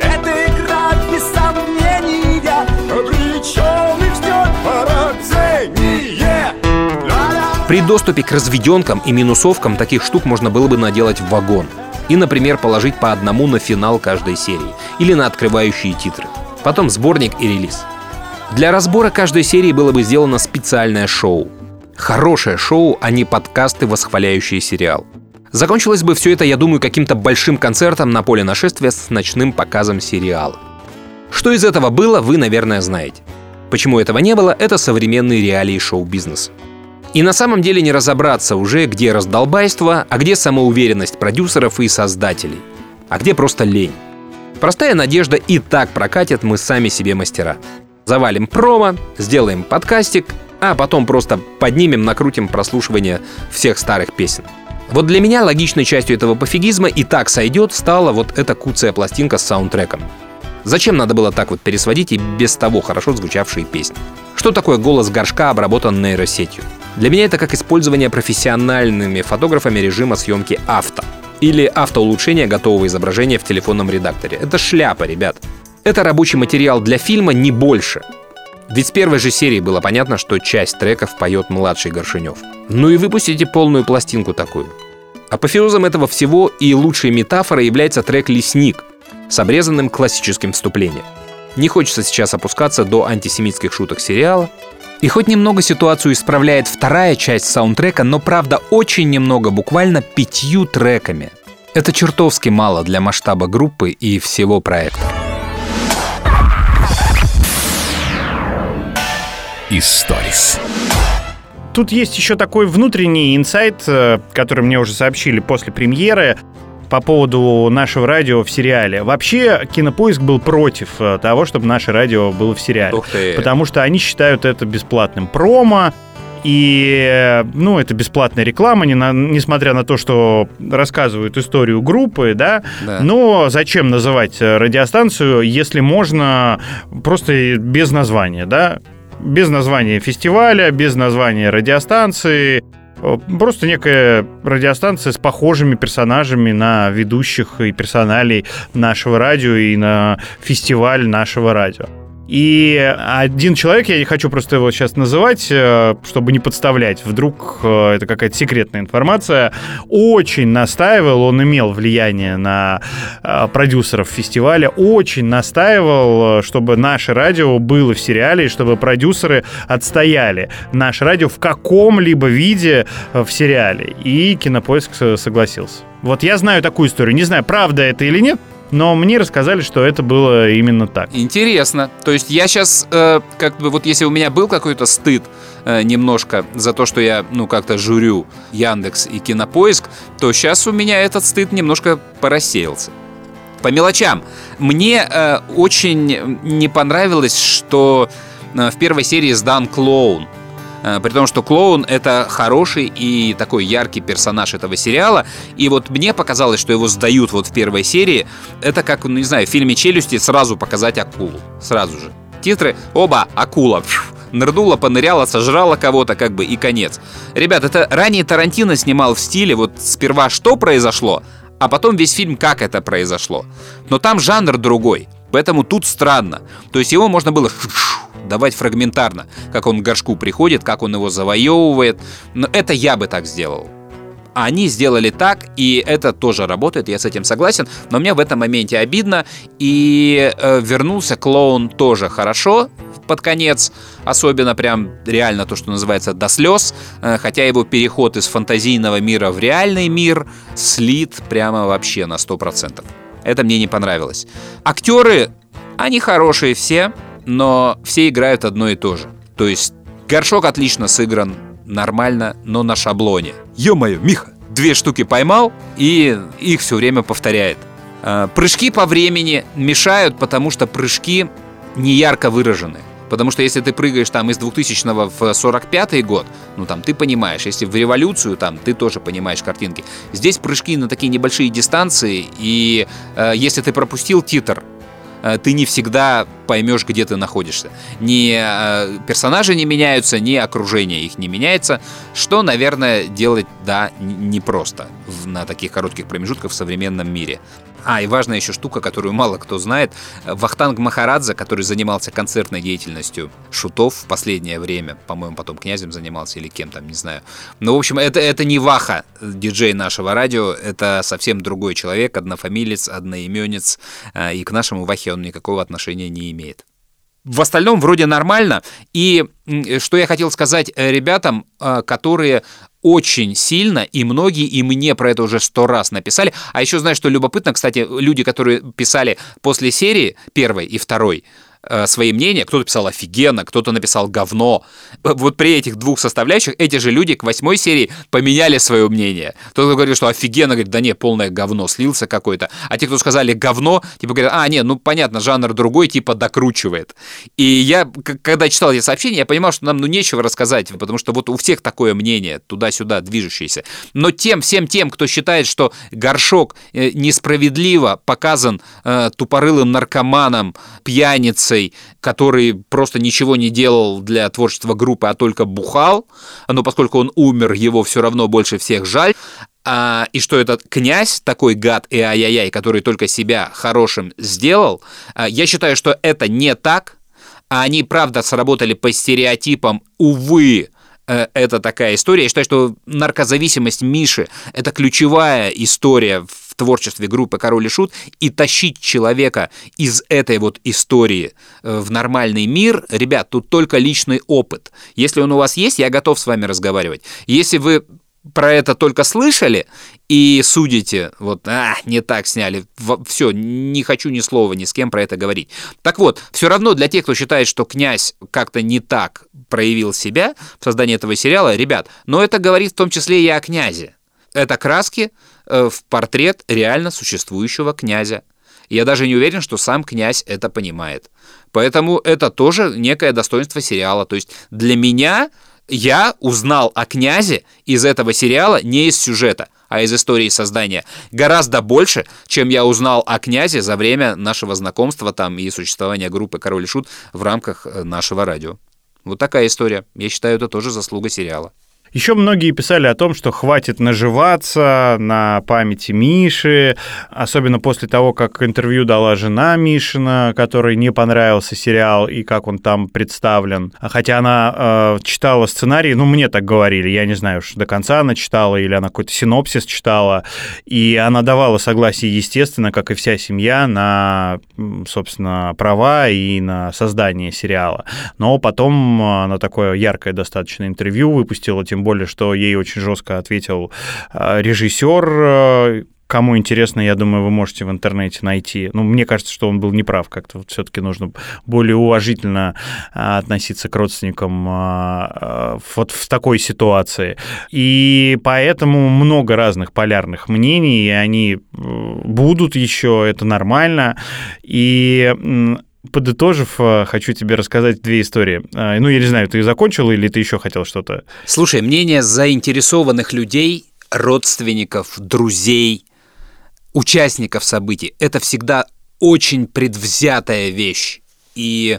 F: Это игра без сомнения Обреченный
B: При доступе к разведенкам и минусовкам таких штук можно было бы наделать в вагон. И, например, положить по одному на финал каждой серии или на открывающие титры. Потом сборник и релиз. Для разбора каждой серии было бы сделано специальное шоу. Хорошее шоу, а не подкасты, восхваляющие сериал. Закончилось бы все это, я думаю, каким-то большим концертом на поле нашествия с ночным показом сериала. Что из этого было, вы, наверное, знаете. Почему этого не было, это современные реалии шоу-бизнеса. И на самом деле не разобраться уже, где раздолбайство, а где самоуверенность продюсеров и создателей, а где просто лень. Простая надежда и так прокатит мы сами себе мастера. Завалим промо, сделаем подкастик, а потом просто поднимем, накрутим прослушивание всех старых песен. Вот для меня логичной частью этого пофигизма и так сойдет стала вот эта куцая пластинка с саундтреком. Зачем надо было так вот пересводить и без того хорошо звучавшие песни? Что такое голос горшка, обработан нейросетью? Для меня это как использование профессиональными фотографами режима съемки авто. Или автоулучшение готового изображения в телефонном редакторе. Это шляпа, ребят. Это рабочий материал для фильма не больше. Ведь с первой же серии было понятно, что часть треков поет младший Горшинев. Ну и выпустите полную пластинку такую. Апофеозом этого всего и лучшей метафорой является трек «Лесник» с обрезанным классическим вступлением. Не хочется сейчас опускаться до антисемитских шуток сериала. И хоть немного ситуацию исправляет вторая часть саундтрека, но правда очень немного, буквально пятью треками. Это чертовски мало для масштаба группы и всего проекта.
C: Историс.
A: Тут есть еще такой внутренний инсайт, э, который мне уже сообщили после премьеры по поводу нашего радио в сериале. Вообще, Кинопоиск был против э, того, чтобы наше радио было в сериале.
B: Ух ты.
A: Потому что они считают это бесплатным промо, и, э, ну, это бесплатная реклама, не на- несмотря на то, что рассказывают историю группы, да.
B: Да.
A: Но зачем называть э, радиостанцию, если можно просто без названия, да? Без названия фестиваля, без названия радиостанции. Э, Просто некая радиостанция с похожими персонажами на ведущих и персоналей нашего радио и на фестиваль нашего радио. И один человек, я не хочу просто его сейчас называть, э, чтобы не подставлять, вдруг э, это какая-то секретная информация, очень настаивал, он имел влияние на э, продюсеров фестиваля, очень настаивал, чтобы наше радио было в сериале, и чтобы продюсеры отстояли наше радио в каком-либо виде в сериале. И Кинопоиск согласился. Вот я знаю такую историю, не знаю, правда это или нет, но мне рассказали, что это было именно так.
B: Интересно. То есть я сейчас, как бы, вот если у меня был какой-то стыд э, немножко за то, что я, ну, как-то журю Яндекс и Кинопоиск, то сейчас у меня этот стыд немножко порассеялся. По мелочам. Мне э, очень не понравилось, что э, в первой серии сдан клоун. Э, При том, что клоун — это хороший и такой яркий персонаж этого сериала. И вот мне показалось, что его сдают вот в первой серии. Это как, ну не знаю, в фильме «Челюсти» сразу показать акулу. Сразу же. Титры «Оба, акула». Нырнула, поныряла, сожрала кого-то, как бы, и конец. Ребят, это ранее Тарантино снимал в стиле вот сперва что произошло, а потом весь фильм как это произошло. Но там жанр другой, поэтому тут странно. То есть его можно было давать фрагментарно, как он к горшку приходит, как он его завоевывает. Но это я бы так сделал. А они сделали так, и это тоже работает, я с этим согласен, но мне в этом моменте обидно, и э, вернулся клоун тоже хорошо под конец, особенно прям реально то, что называется до слез, э, хотя его переход из фантазийного мира в реальный мир слит прямо вообще на 100%. Это мне не понравилось. Актеры, они хорошие все, но все играют одно и то же. То есть горшок отлично сыгран, нормально, но на шаблоне. Ё-моё, Миха, две штуки поймал и их все время повторяет. А, Прыжки по времени мешают, потому что прыжки не ярко выражены. Потому что если ты прыгаешь там из 2000 в 45 год, ну там ты понимаешь, если в революцию там ты тоже понимаешь картинки. Здесь прыжки на такие небольшие дистанции, и э, если ты пропустил титр, ты не всегда поймешь, где ты находишься. Ни э, персонажи не меняются, ни окружение их не меняется, что, наверное, делать, да, непросто на таких коротких промежутках в современном мире. А, и важная еще штука, которую мало кто знает. Вахтанг Махарадзе, который занимался концертной деятельностью шутов в последнее время, по-моему, потом князем занимался или кем там, не знаю. Ну, в общем, это, это не Ваха, диджей нашего радио, это совсем другой человек, однофамилец, одноименец, э, и к нашему Вахе он никакого отношения не имеет. В остальном вроде нормально. И м, что я хотел сказать э, ребятам, э, которые очень сильно, и многие, и мне про это уже сто раз написали. А еще знаешь, что любопытно, кстати, люди, которые писали после серии первой и второй, э, свои мнения. Кто-то писал офигенно, кто-то написал говно. Вот при этих двух составляющих эти же люди к восьмой серии поменяли свое мнение. Кто-то говорил, что офигенно, говорит, да не, полное говно, слился какой-то. А те, кто сказали говно, типа говорят, а, нет, ну понятно, жанр другой, типа докручивает. И я, когда читал эти сообщения, я понимал, что нам ну нечего рассказать, потому что вот у всех такое мнение, туда-сюда движущееся. Но тем, всем тем, кто считает, что горшок э, несправедливо показан э, тупорылым наркоманом, пьяницей, который просто ничего не делал для творчества группы, а только бухал, но поскольку он умер, его все равно больше всех жаль, а, и что этот князь, такой гад и ай-яй-яй, который только себя хорошим сделал, а, я считаю, что это не так, а они, правда, сработали по стереотипам, увы, это такая история. Я считаю, что наркозависимость Миши – это ключевая история в творчестве группы «Король и Шут», и тащить человека из этой вот истории э, в нормальный мир, ребят, тут только личный опыт. Если он у вас есть, я готов с вами разговаривать. Если вы про это только слышали и судите, вот, а, не так сняли, все, не хочу ни слова ни с кем про это говорить. Так вот, все равно для тех, кто считает, что князь как-то не так проявил себя в создании этого сериала, ребят, но это говорит в том числе и о князе. Это краски э, в портрет реально существующего князя. Я даже не уверен, что сам князь это понимает. Поэтому это тоже некое достоинство сериала. То есть для меня я узнал о князе из этого сериала не из сюжета, а из истории создания. Гораздо больше, чем я узнал о князе за время нашего знакомства там и существования группы «Король и Шут» в рамках э, нашего радио. Вот такая история. Я считаю, это тоже заслуга сериала.
A: Еще многие писали о том, что хватит наживаться на памяти Миши, особенно после того, как интервью дала жена Мишина, которой не понравился сериал и как он там представлен. Хотя она э, читала сценарий, ну, мне так говорили, я не знаю, уж до конца она читала или она какой-то синопсис читала, и она давала согласие, естественно, как и вся семья, на, собственно, права и на создание сериала. Но потом она такое яркое достаточно интервью выпустила, тем более, что ей очень жестко ответил режиссер, Кому интересно, я думаю, вы можете в интернете найти. Ну, мне кажется, что он был неправ. Как-то вот все-таки нужно более уважительно относиться к родственникам вот в такой ситуации. И поэтому много разных полярных мнений, и они будут еще, это нормально. И Подытожив, хочу тебе рассказать две истории. Ну, я не знаю, ты закончил или ты еще хотел что-то?
B: Слушай, мнение заинтересованных людей, родственников, друзей, участников событий, это всегда очень предвзятая вещь. И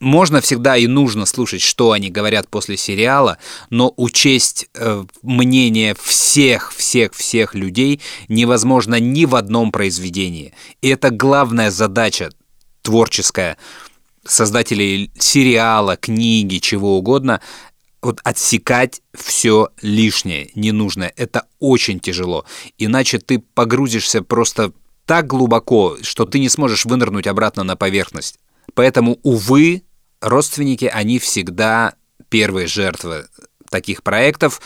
B: можно всегда и нужно слушать, что они говорят после сериала, но учесть э, мнение всех, всех, всех людей невозможно ни в одном произведении. И это главная задача творческая создателей сериала, книги, чего угодно, вот отсекать все лишнее, ненужное. Это очень тяжело. Иначе ты погрузишься просто так глубоко, что ты не сможешь вынырнуть обратно на поверхность. Поэтому, увы, родственники, они всегда первые жертвы таких проектов,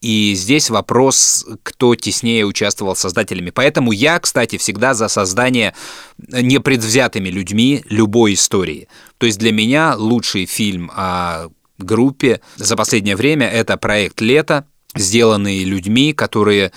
B: и здесь вопрос, кто теснее участвовал с создателями. Поэтому я, кстати, всегда за создание непредвзятыми людьми любой истории. То есть для меня лучший фильм о группе за последнее время это проект «Лето», сделанный людьми, которые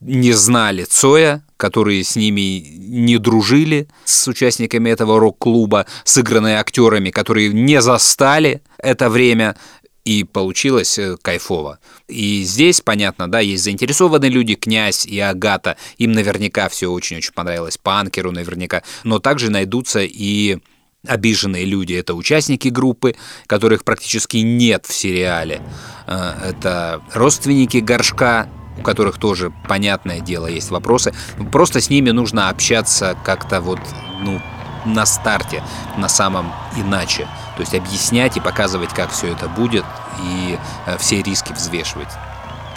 B: не знали Цоя, которые с ними не дружили, с участниками этого рок-клуба, сыгранные актерами, которые не застали это время, и получилось кайфово. И здесь, понятно, да, есть заинтересованные люди, князь и Агата, им наверняка все очень-очень понравилось, Панкеру наверняка, но также найдутся и обиженные люди. Это участники группы, которых практически нет в сериале. Это родственники Горшка, у которых тоже, понятное дело, есть вопросы. Просто с ними нужно общаться как-то вот, ну, на старте, на самом иначе. То есть объяснять и показывать, как все это будет, и все риски взвешивать.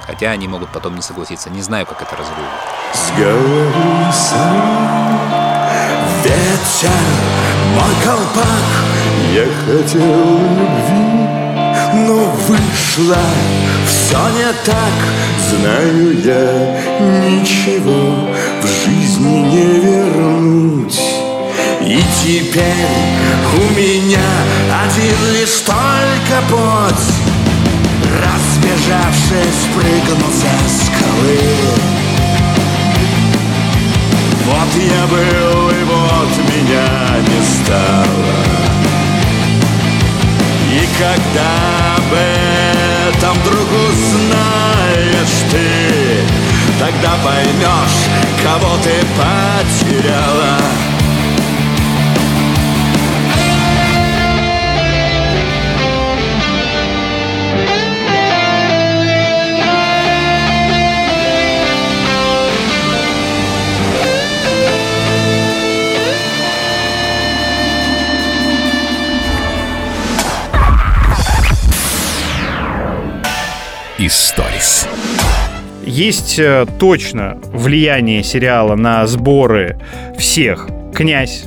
B: Хотя они могут потом не согласиться. Не знаю, как это разрулить.
E: С головы сам ветер, мой колпак Я хотел любви, но вышло все не так Знаю я, ничего в жизни не вернуть И теперь у меня один лишь только путь. Разбежавшись, прыгну за скалы. Вот я был, и вот меня не стало. И когда об этом вдруг узнаешь ты Тогда поймешь, кого ты потеряла
C: Историс.
A: Есть э, точно влияние сериала на сборы всех. Князь.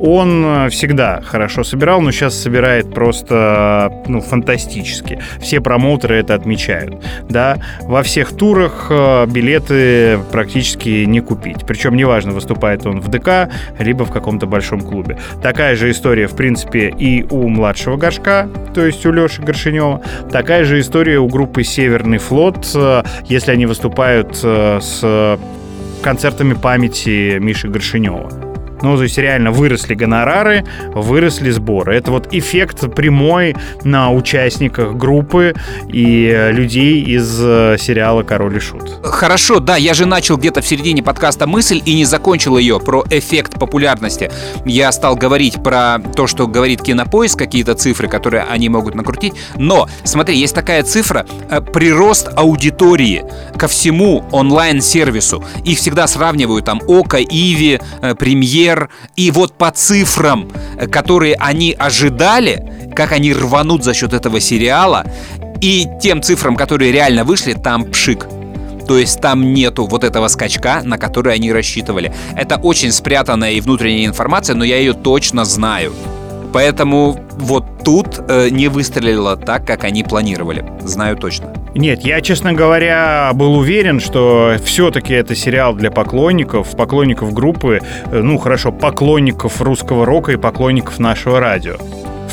A: Он э, всегда хорошо собирал, но сейчас собирает просто ну, фантастически. Все промоутеры это отмечают. Да? Во всех турах э, билеты практически не купить. Причем неважно, выступает он в ДК, либо в каком-то большом клубе. Такая же история, в принципе, и у младшего горшка, то есть у Леши Горшинева. Такая же история у группы «Северный флот», э, если они выступают с концертами памяти Миши Горшинева. Ну, то есть реально выросли гонорары, выросли сборы. Это вот эффект прямой на участниках группы и э, людей из э, сериала «Король и Шут».
B: Хорошо, да, я же начал где-то в середине подкаста мысль и не закончил ее про эффект популярности. Я стал говорить про то, что говорит Кинопоиск, какие-то цифры, которые они могут накрутить. Но, смотри, есть такая цифра э, прирост аудитории ко всему онлайн-сервису. Их всегда сравнивают там Ока, Иви, э, Премьер. И вот по цифрам, которые они ожидали, как они рванут за счет этого сериала, и тем цифрам, которые реально вышли, там пшик. То есть там нету вот этого скачка, на который они рассчитывали. Это очень спрятанная и внутренняя информация, но я ее точно знаю. Поэтому вот тут э, не выстрелило так, как они планировали. Знаю точно.
A: Нет, я, честно говоря, был уверен, что все-таки это сериал для поклонников, поклонников группы, э, ну хорошо, поклонников русского рока и поклонников нашего радио.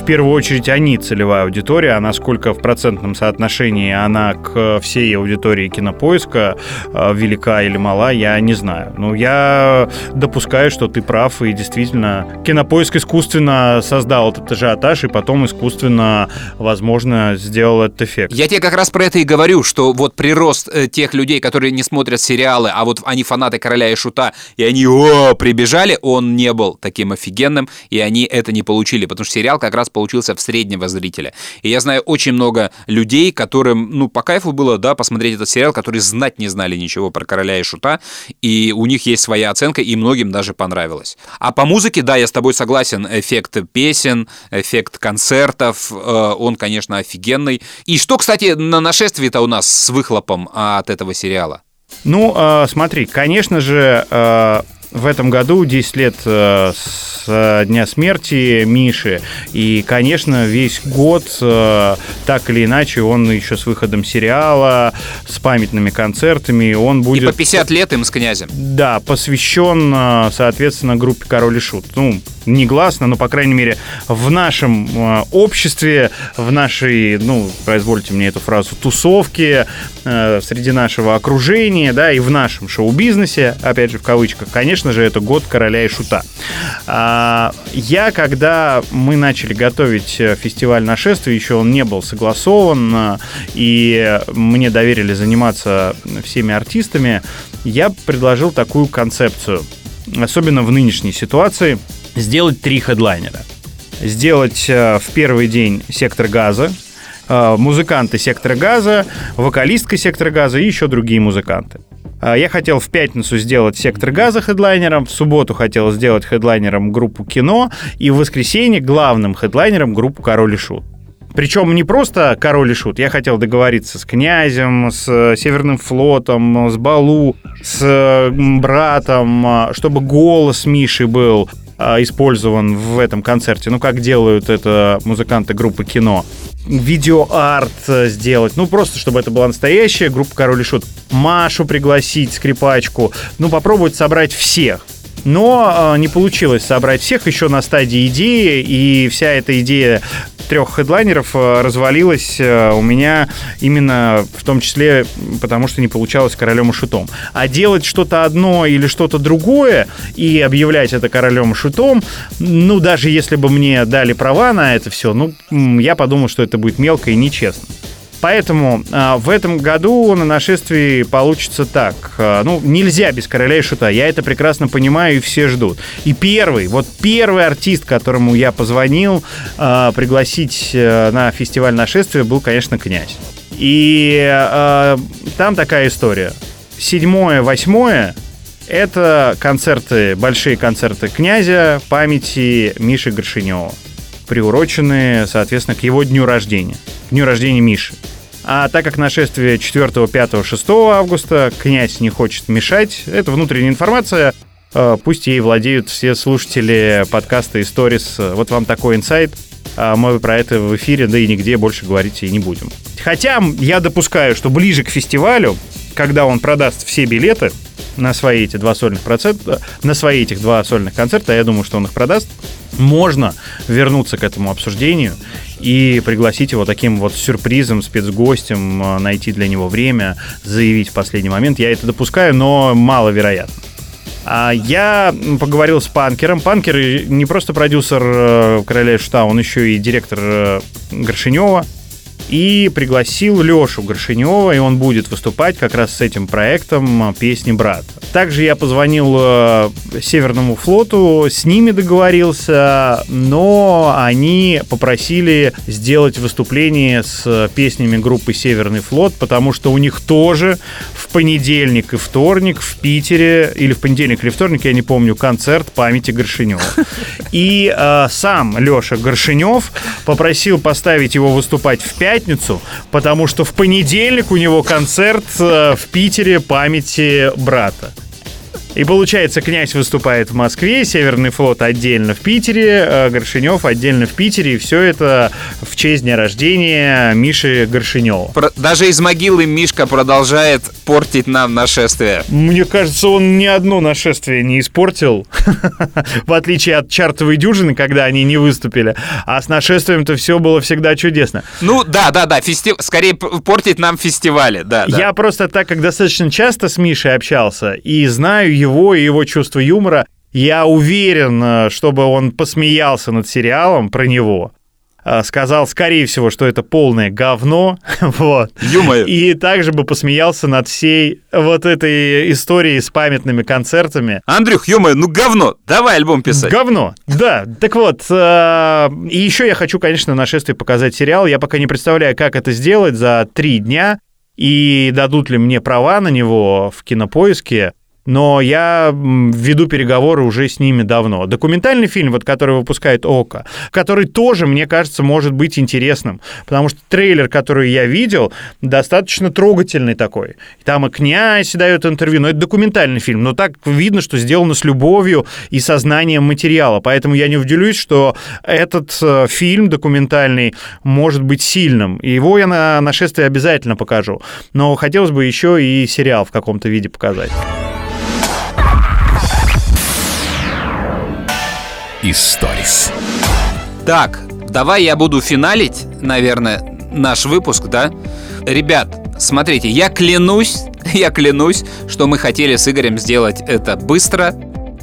A: Первую очередь они целевая аудитория, а насколько в процентном соотношении она к всей аудитории кинопоиска э, велика или мала, я не знаю. Но я допускаю, что ты прав, и действительно кинопоиск искусственно создал этот ажиотаж, и потом искусственно, возможно, сделал этот эффект.
B: Я тебе как раз про это и говорю, что вот прирост э, тех людей, которые не смотрят сериалы, а вот они фанаты Короля и Шута, и они о, прибежали, он не был таким офигенным, и они это не получили, потому что сериал как раз получился в среднего зрителя. И я знаю очень много людей, которым, ну, по кайфу было, да, посмотреть этот сериал, которые знать не знали ничего про Короля и Шута, и у них есть своя оценка, и многим даже понравилось. А по музыке, да, я с тобой согласен, эффект песен, эффект концертов, э, он, конечно, офигенный. И что, кстати, на нашествии-то у нас с выхлопом а, от этого сериала?
A: Ну, э, смотри, конечно же, э, в этом году 10 лет э, с дня смерти Миши. И, конечно, весь год, э, так или иначе, он еще с выходом сериала, с памятными концертами, он
B: И
A: будет...
B: по 50 лет им с князем.
A: Да, посвящен, э, соответственно, группе Король и Шут. Ну, негласно, но, по крайней мере, в нашем обществе, в нашей, ну, позвольте мне эту фразу, тусовке, среди нашего окружения, да, и в нашем шоу-бизнесе, опять же, в кавычках, конечно же, это год Короля и Шута. А, Я, когда мы начали готовить э, фестиваль нашествия, еще он не был согласован, э, и мне доверили заниматься всеми артистами, я предложил такую концепцию, особенно в нынешней ситуации, сделать три хедлайнера. Сделать э, в первый день сектор газа, музыканты сектора газа, вокалистка сектора газа и еще другие музыканты. А Я хотел в пятницу сделать сектор газа хедлайнером, в субботу хотел сделать хедлайнером группу кино, и в воскресенье главным хедлайнером группу Король и Шут. Причем не просто король и шут. Я хотел договориться с князем, с э, Северным флотом, с Балу, с братом, э, чтобы голос Миши был использован в этом концерте. Ну, как делают это музыканты группы кино. Видеоарт э, сделать. Ну, просто, чтобы это была настоящая группа Король и Шут. Машу пригласить, скрипачку. Ну, попробовать собрать всех. Но э, не получилось собрать всех еще на стадии идеи, и вся эта идея трех хедлайнеров э, развалилась э, у меня именно в том числе потому, что не получалось королем и шутом. А делать что-то одно или что-то другое и объявлять это королем и шутом, ну, даже если бы мне дали права на это все, ну, я подумал, что это будет мелко и нечестно. Поэтому а, в этом году на нашествии получится так. А, ну, нельзя без короля и шута. Я это прекрасно понимаю, и все ждут. И первый, вот первый артист, которому я позвонил а, пригласить а, на фестиваль нашествия, был, конечно, князь. И а, там такая история. Седьмое, восьмое это концерты, большие концерты князя памяти Миши Горшинева приуроченные, соответственно, к его дню рождения, дню рождения Миши. А так как нашествие 4, 5, 6 августа, князь не хочет мешать, это внутренняя информация, э, пусть ей владеют все слушатели подкаста и сторис. Вот вам такой инсайт. А Мы про это в эфире, да и нигде больше говорить и не будем. Хотя я допускаю, что ближе к фестивалю, когда он продаст все билеты на свои эти два сольных процента, на свои этих два сольных концерта, я думаю, что он их продаст, можно вернуться к этому обсуждению и пригласить его таким вот сюрпризом, спецгостем, э, найти для него время, заявить в последний момент. Я это допускаю, но маловероятно. А я поговорил с Панкером. Панкер не просто продюсер э, «Короля Шута», он еще и директор э, Горшинева. И пригласил Лешу Горшинева, и он будет выступать как раз с этим проектом «Песни брата». Также я позвонил э, Северному флоту, с ними договорился, но они попросили сделать выступление с песнями группы «Северный флот», потому что у них тоже в понедельник и вторник в Питере, или в понедельник или вторник, я не помню, концерт памяти Горшинева. И э, сам Леша Горшинев попросил поставить его выступать в пятницу, потому что в понедельник у него концерт э, в Питере памяти брата. И получается, князь выступает в Москве, Северный флот отдельно в Питере, э, Горшинев отдельно в Питере, и все это в честь дня рождения Миши Горшинева.
B: Про- Даже из могилы Мишка продолжает портить нам нашествие.
A: Мне кажется, он ни одно нашествие не испортил, [LAUGHS] в отличие от чартовой дюжины, когда они не выступили. А с нашествием-то все было всегда чудесно.
B: Ну да, да, да, фести... скорее портить нам фестивали, да. да.
A: Я просто так как достаточно часто с Мишей общался и знаю его и его чувство юмора, я уверен, э, чтобы он посмеялся над сериалом про него. э, Сказал, скорее всего, что это полное говно, [LAUGHS] вот.
B: Ё-моё.
A: И также бы посмеялся над всей вот этой историей с памятными концертами.
B: Андрюх, ё ну говно, давай альбом писать.
A: Говно, да. Так вот, э, и еще я хочу, конечно, нашествие показать сериал. Я пока не представляю, как это сделать за три дня и дадут ли мне права на него в кинопоиске. Но я веду переговоры уже с ними давно. Документальный фильм, вот, который выпускает ОКО, который тоже, мне кажется, может быть интересным. Потому что трейлер, который я видел, достаточно трогательный такой. Там и князь дает интервью, но это документальный фильм. Но так видно, что сделано с любовью и сознанием материала. Поэтому я не удивлюсь, что этот э, фильм документальный может быть сильным. Его я на нашествии обязательно покажу. Но хотелось бы еще и сериал в каком-то виде показать.
C: Историс.
B: Так, давай я буду финалить, наверное, наш выпуск, да? Ребят, смотрите, я клянусь, [LAUGHS] я клянусь, что мы хотели с Игорем сделать это быстро,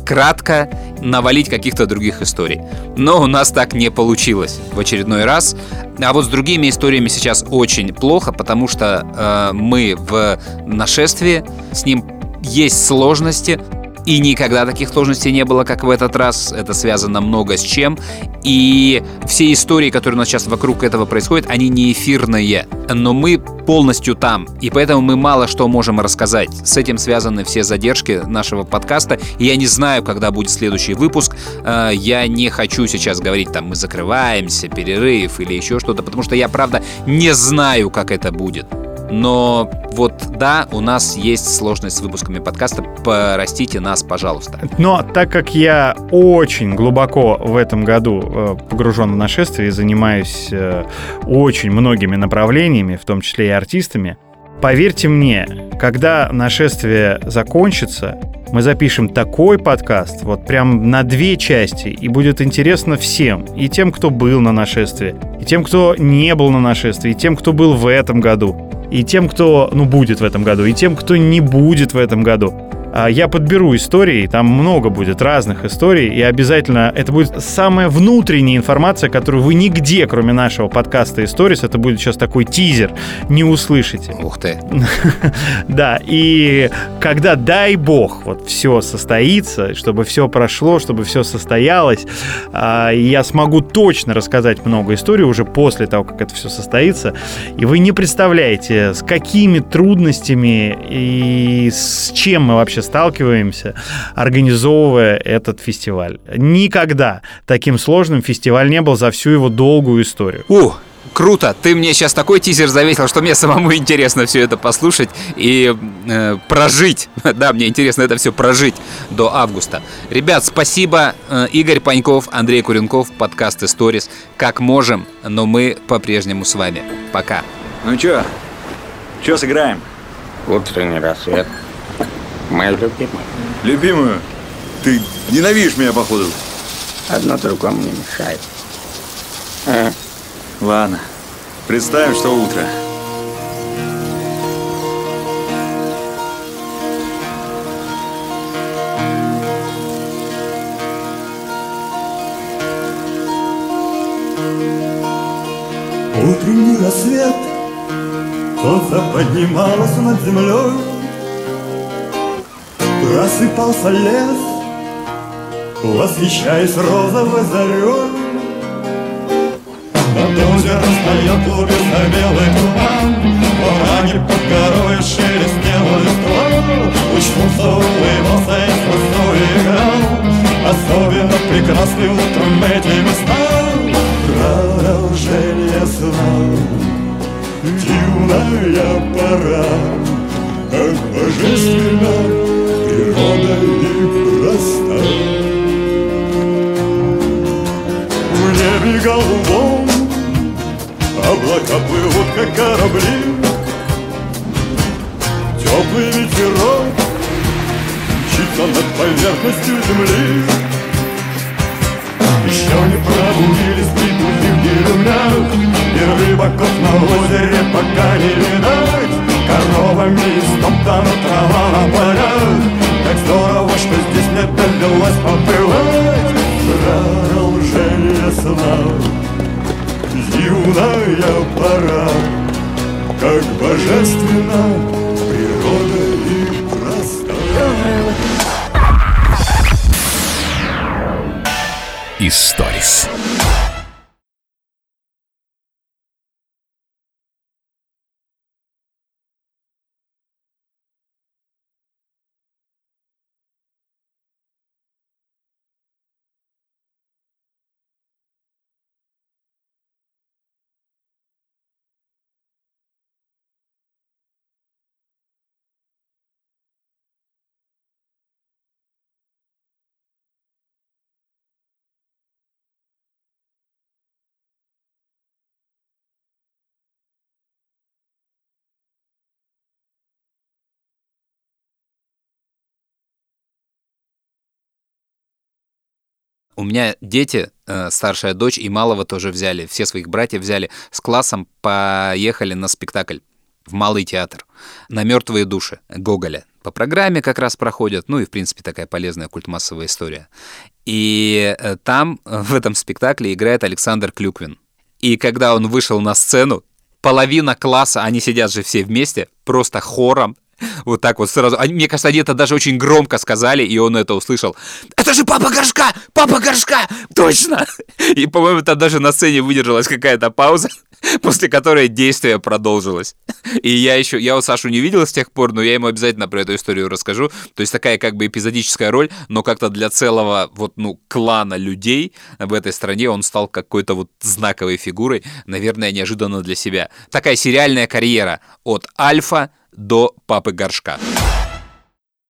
B: кратко, навалить каких-то других историй. Но у нас так не получилось в очередной раз. А вот с другими историями сейчас очень плохо, потому что э, мы в нашествии, с ним есть сложности, и никогда таких сложностей не было, как в этот раз. Это связано много с чем. И все истории, которые у нас сейчас вокруг этого происходят, они не эфирные. Но мы полностью там. И поэтому мы мало что можем рассказать. С этим связаны все задержки нашего подкаста. И я не знаю, когда будет следующий выпуск. Э, Я не хочу сейчас говорить, там, мы закрываемся, перерыв или еще что-то, потому что я, правда, не знаю, как это будет. Но вот да, у нас есть сложность с выпусками подкаста. Простите нас, пожалуйста.
A: Но так как я очень глубоко в этом году э, погружен в нашествие и занимаюсь э, очень многими направлениями, в том числе и артистами, поверьте мне, когда нашествие закончится, мы запишем такой подкаст, вот прям на две части, и будет интересно всем, и тем, кто был на нашествии, и тем, кто не был на нашествии, и тем, кто был в этом году, и тем, кто, ну, будет в этом году, и тем, кто не будет в этом году. А, я подберу истории, там много будет разных историй, и обязательно это будет самая внутренняя информация, которую вы нигде, кроме нашего подкаста «Историс», это будет сейчас такой тизер, не услышите.
B: Ух ты. [LAUGHS]
A: Да, и когда, дай бог, вот все состоится, чтобы все прошло, чтобы все состоялось, а, я смогу точно рассказать много историй уже после того, как это все состоится, и вы не представляете, с какими трудностями и с чем мы вообще сталкиваемся, организовывая этот фестиваль. Никогда таким сложным фестиваль не был за всю его долгую историю.
B: У, круто! Ты мне сейчас такой тизер заветил, что мне самому интересно все это послушать и э, прожить. [LAUGHS] Да, мне интересно это все прожить до августа. Ребят, спасибо. Э, Игорь Паньков, Андрей Куренков, подкаст Stories. Как можем, но мы по-прежнему с вами. Пока.
G: Ну чё? Чё сыграем?
H: Утренний рассвет. Моя любимая.
G: Любимую? Ты ненавидишь меня, походу.
H: Одно другому не мешает. А,
G: Ладно. Представим, что утро.
F: Утренний рассвет Солнце поднималось над землей Просыпался лес Восхищаясь розовой зарей Над озером встает клубится белый туман Уране под горой шелестела листва. Луч солнца улыбался и с играл Особенно прекрасны утром эти места. Продолжение сна Дивная пора Как божественно. природа и проста В небе голубом Облака плывут, как корабли Теплый ветерок Мчится над поверхностью земли. Еще не пробудились прибыли в деревнях И рыбаков на озере пока не видать Коровами истоптана трава на полях Как здорово, что здесь мне довелось побывать. Продолжение сна Юная пора. Как божественно природа и проста
C: Историс.
B: У меня дети, э, старшая дочь и малого тоже взяли, все своих братьев взяли, с классом поехали на спектакль в Малый театр на мертвые души Гоголя. По программе как раз проходят, ну и в принципе такая полезная культмассовая история. И э, там э, в этом спектакле играет Александр Клюквин. И когда он вышел на сцену, половина класса, они сидят же все вместе, просто хором [LAUGHS] вот так вот сразу. Они, мне кажется, они это даже очень громко сказали, и он это услышал. Это же папа горшка! Папа горшка! Точно! [LAUGHS] И, по-моему, там даже на сцене выдержалась какая-то пауза, [LAUGHS] после которой действие продолжилось. И я еще, я вот Сашу не видел с тех пор, но я ему обязательно про эту историю расскажу. То есть такая как бы эпизодическая роль, но как-то для целого вот, ну, клана людей в этой стране он стал какой-то вот знаковой фигурой, наверное, неожиданно для себя. Такая сериальная карьера от Альфа до Папы Горшка.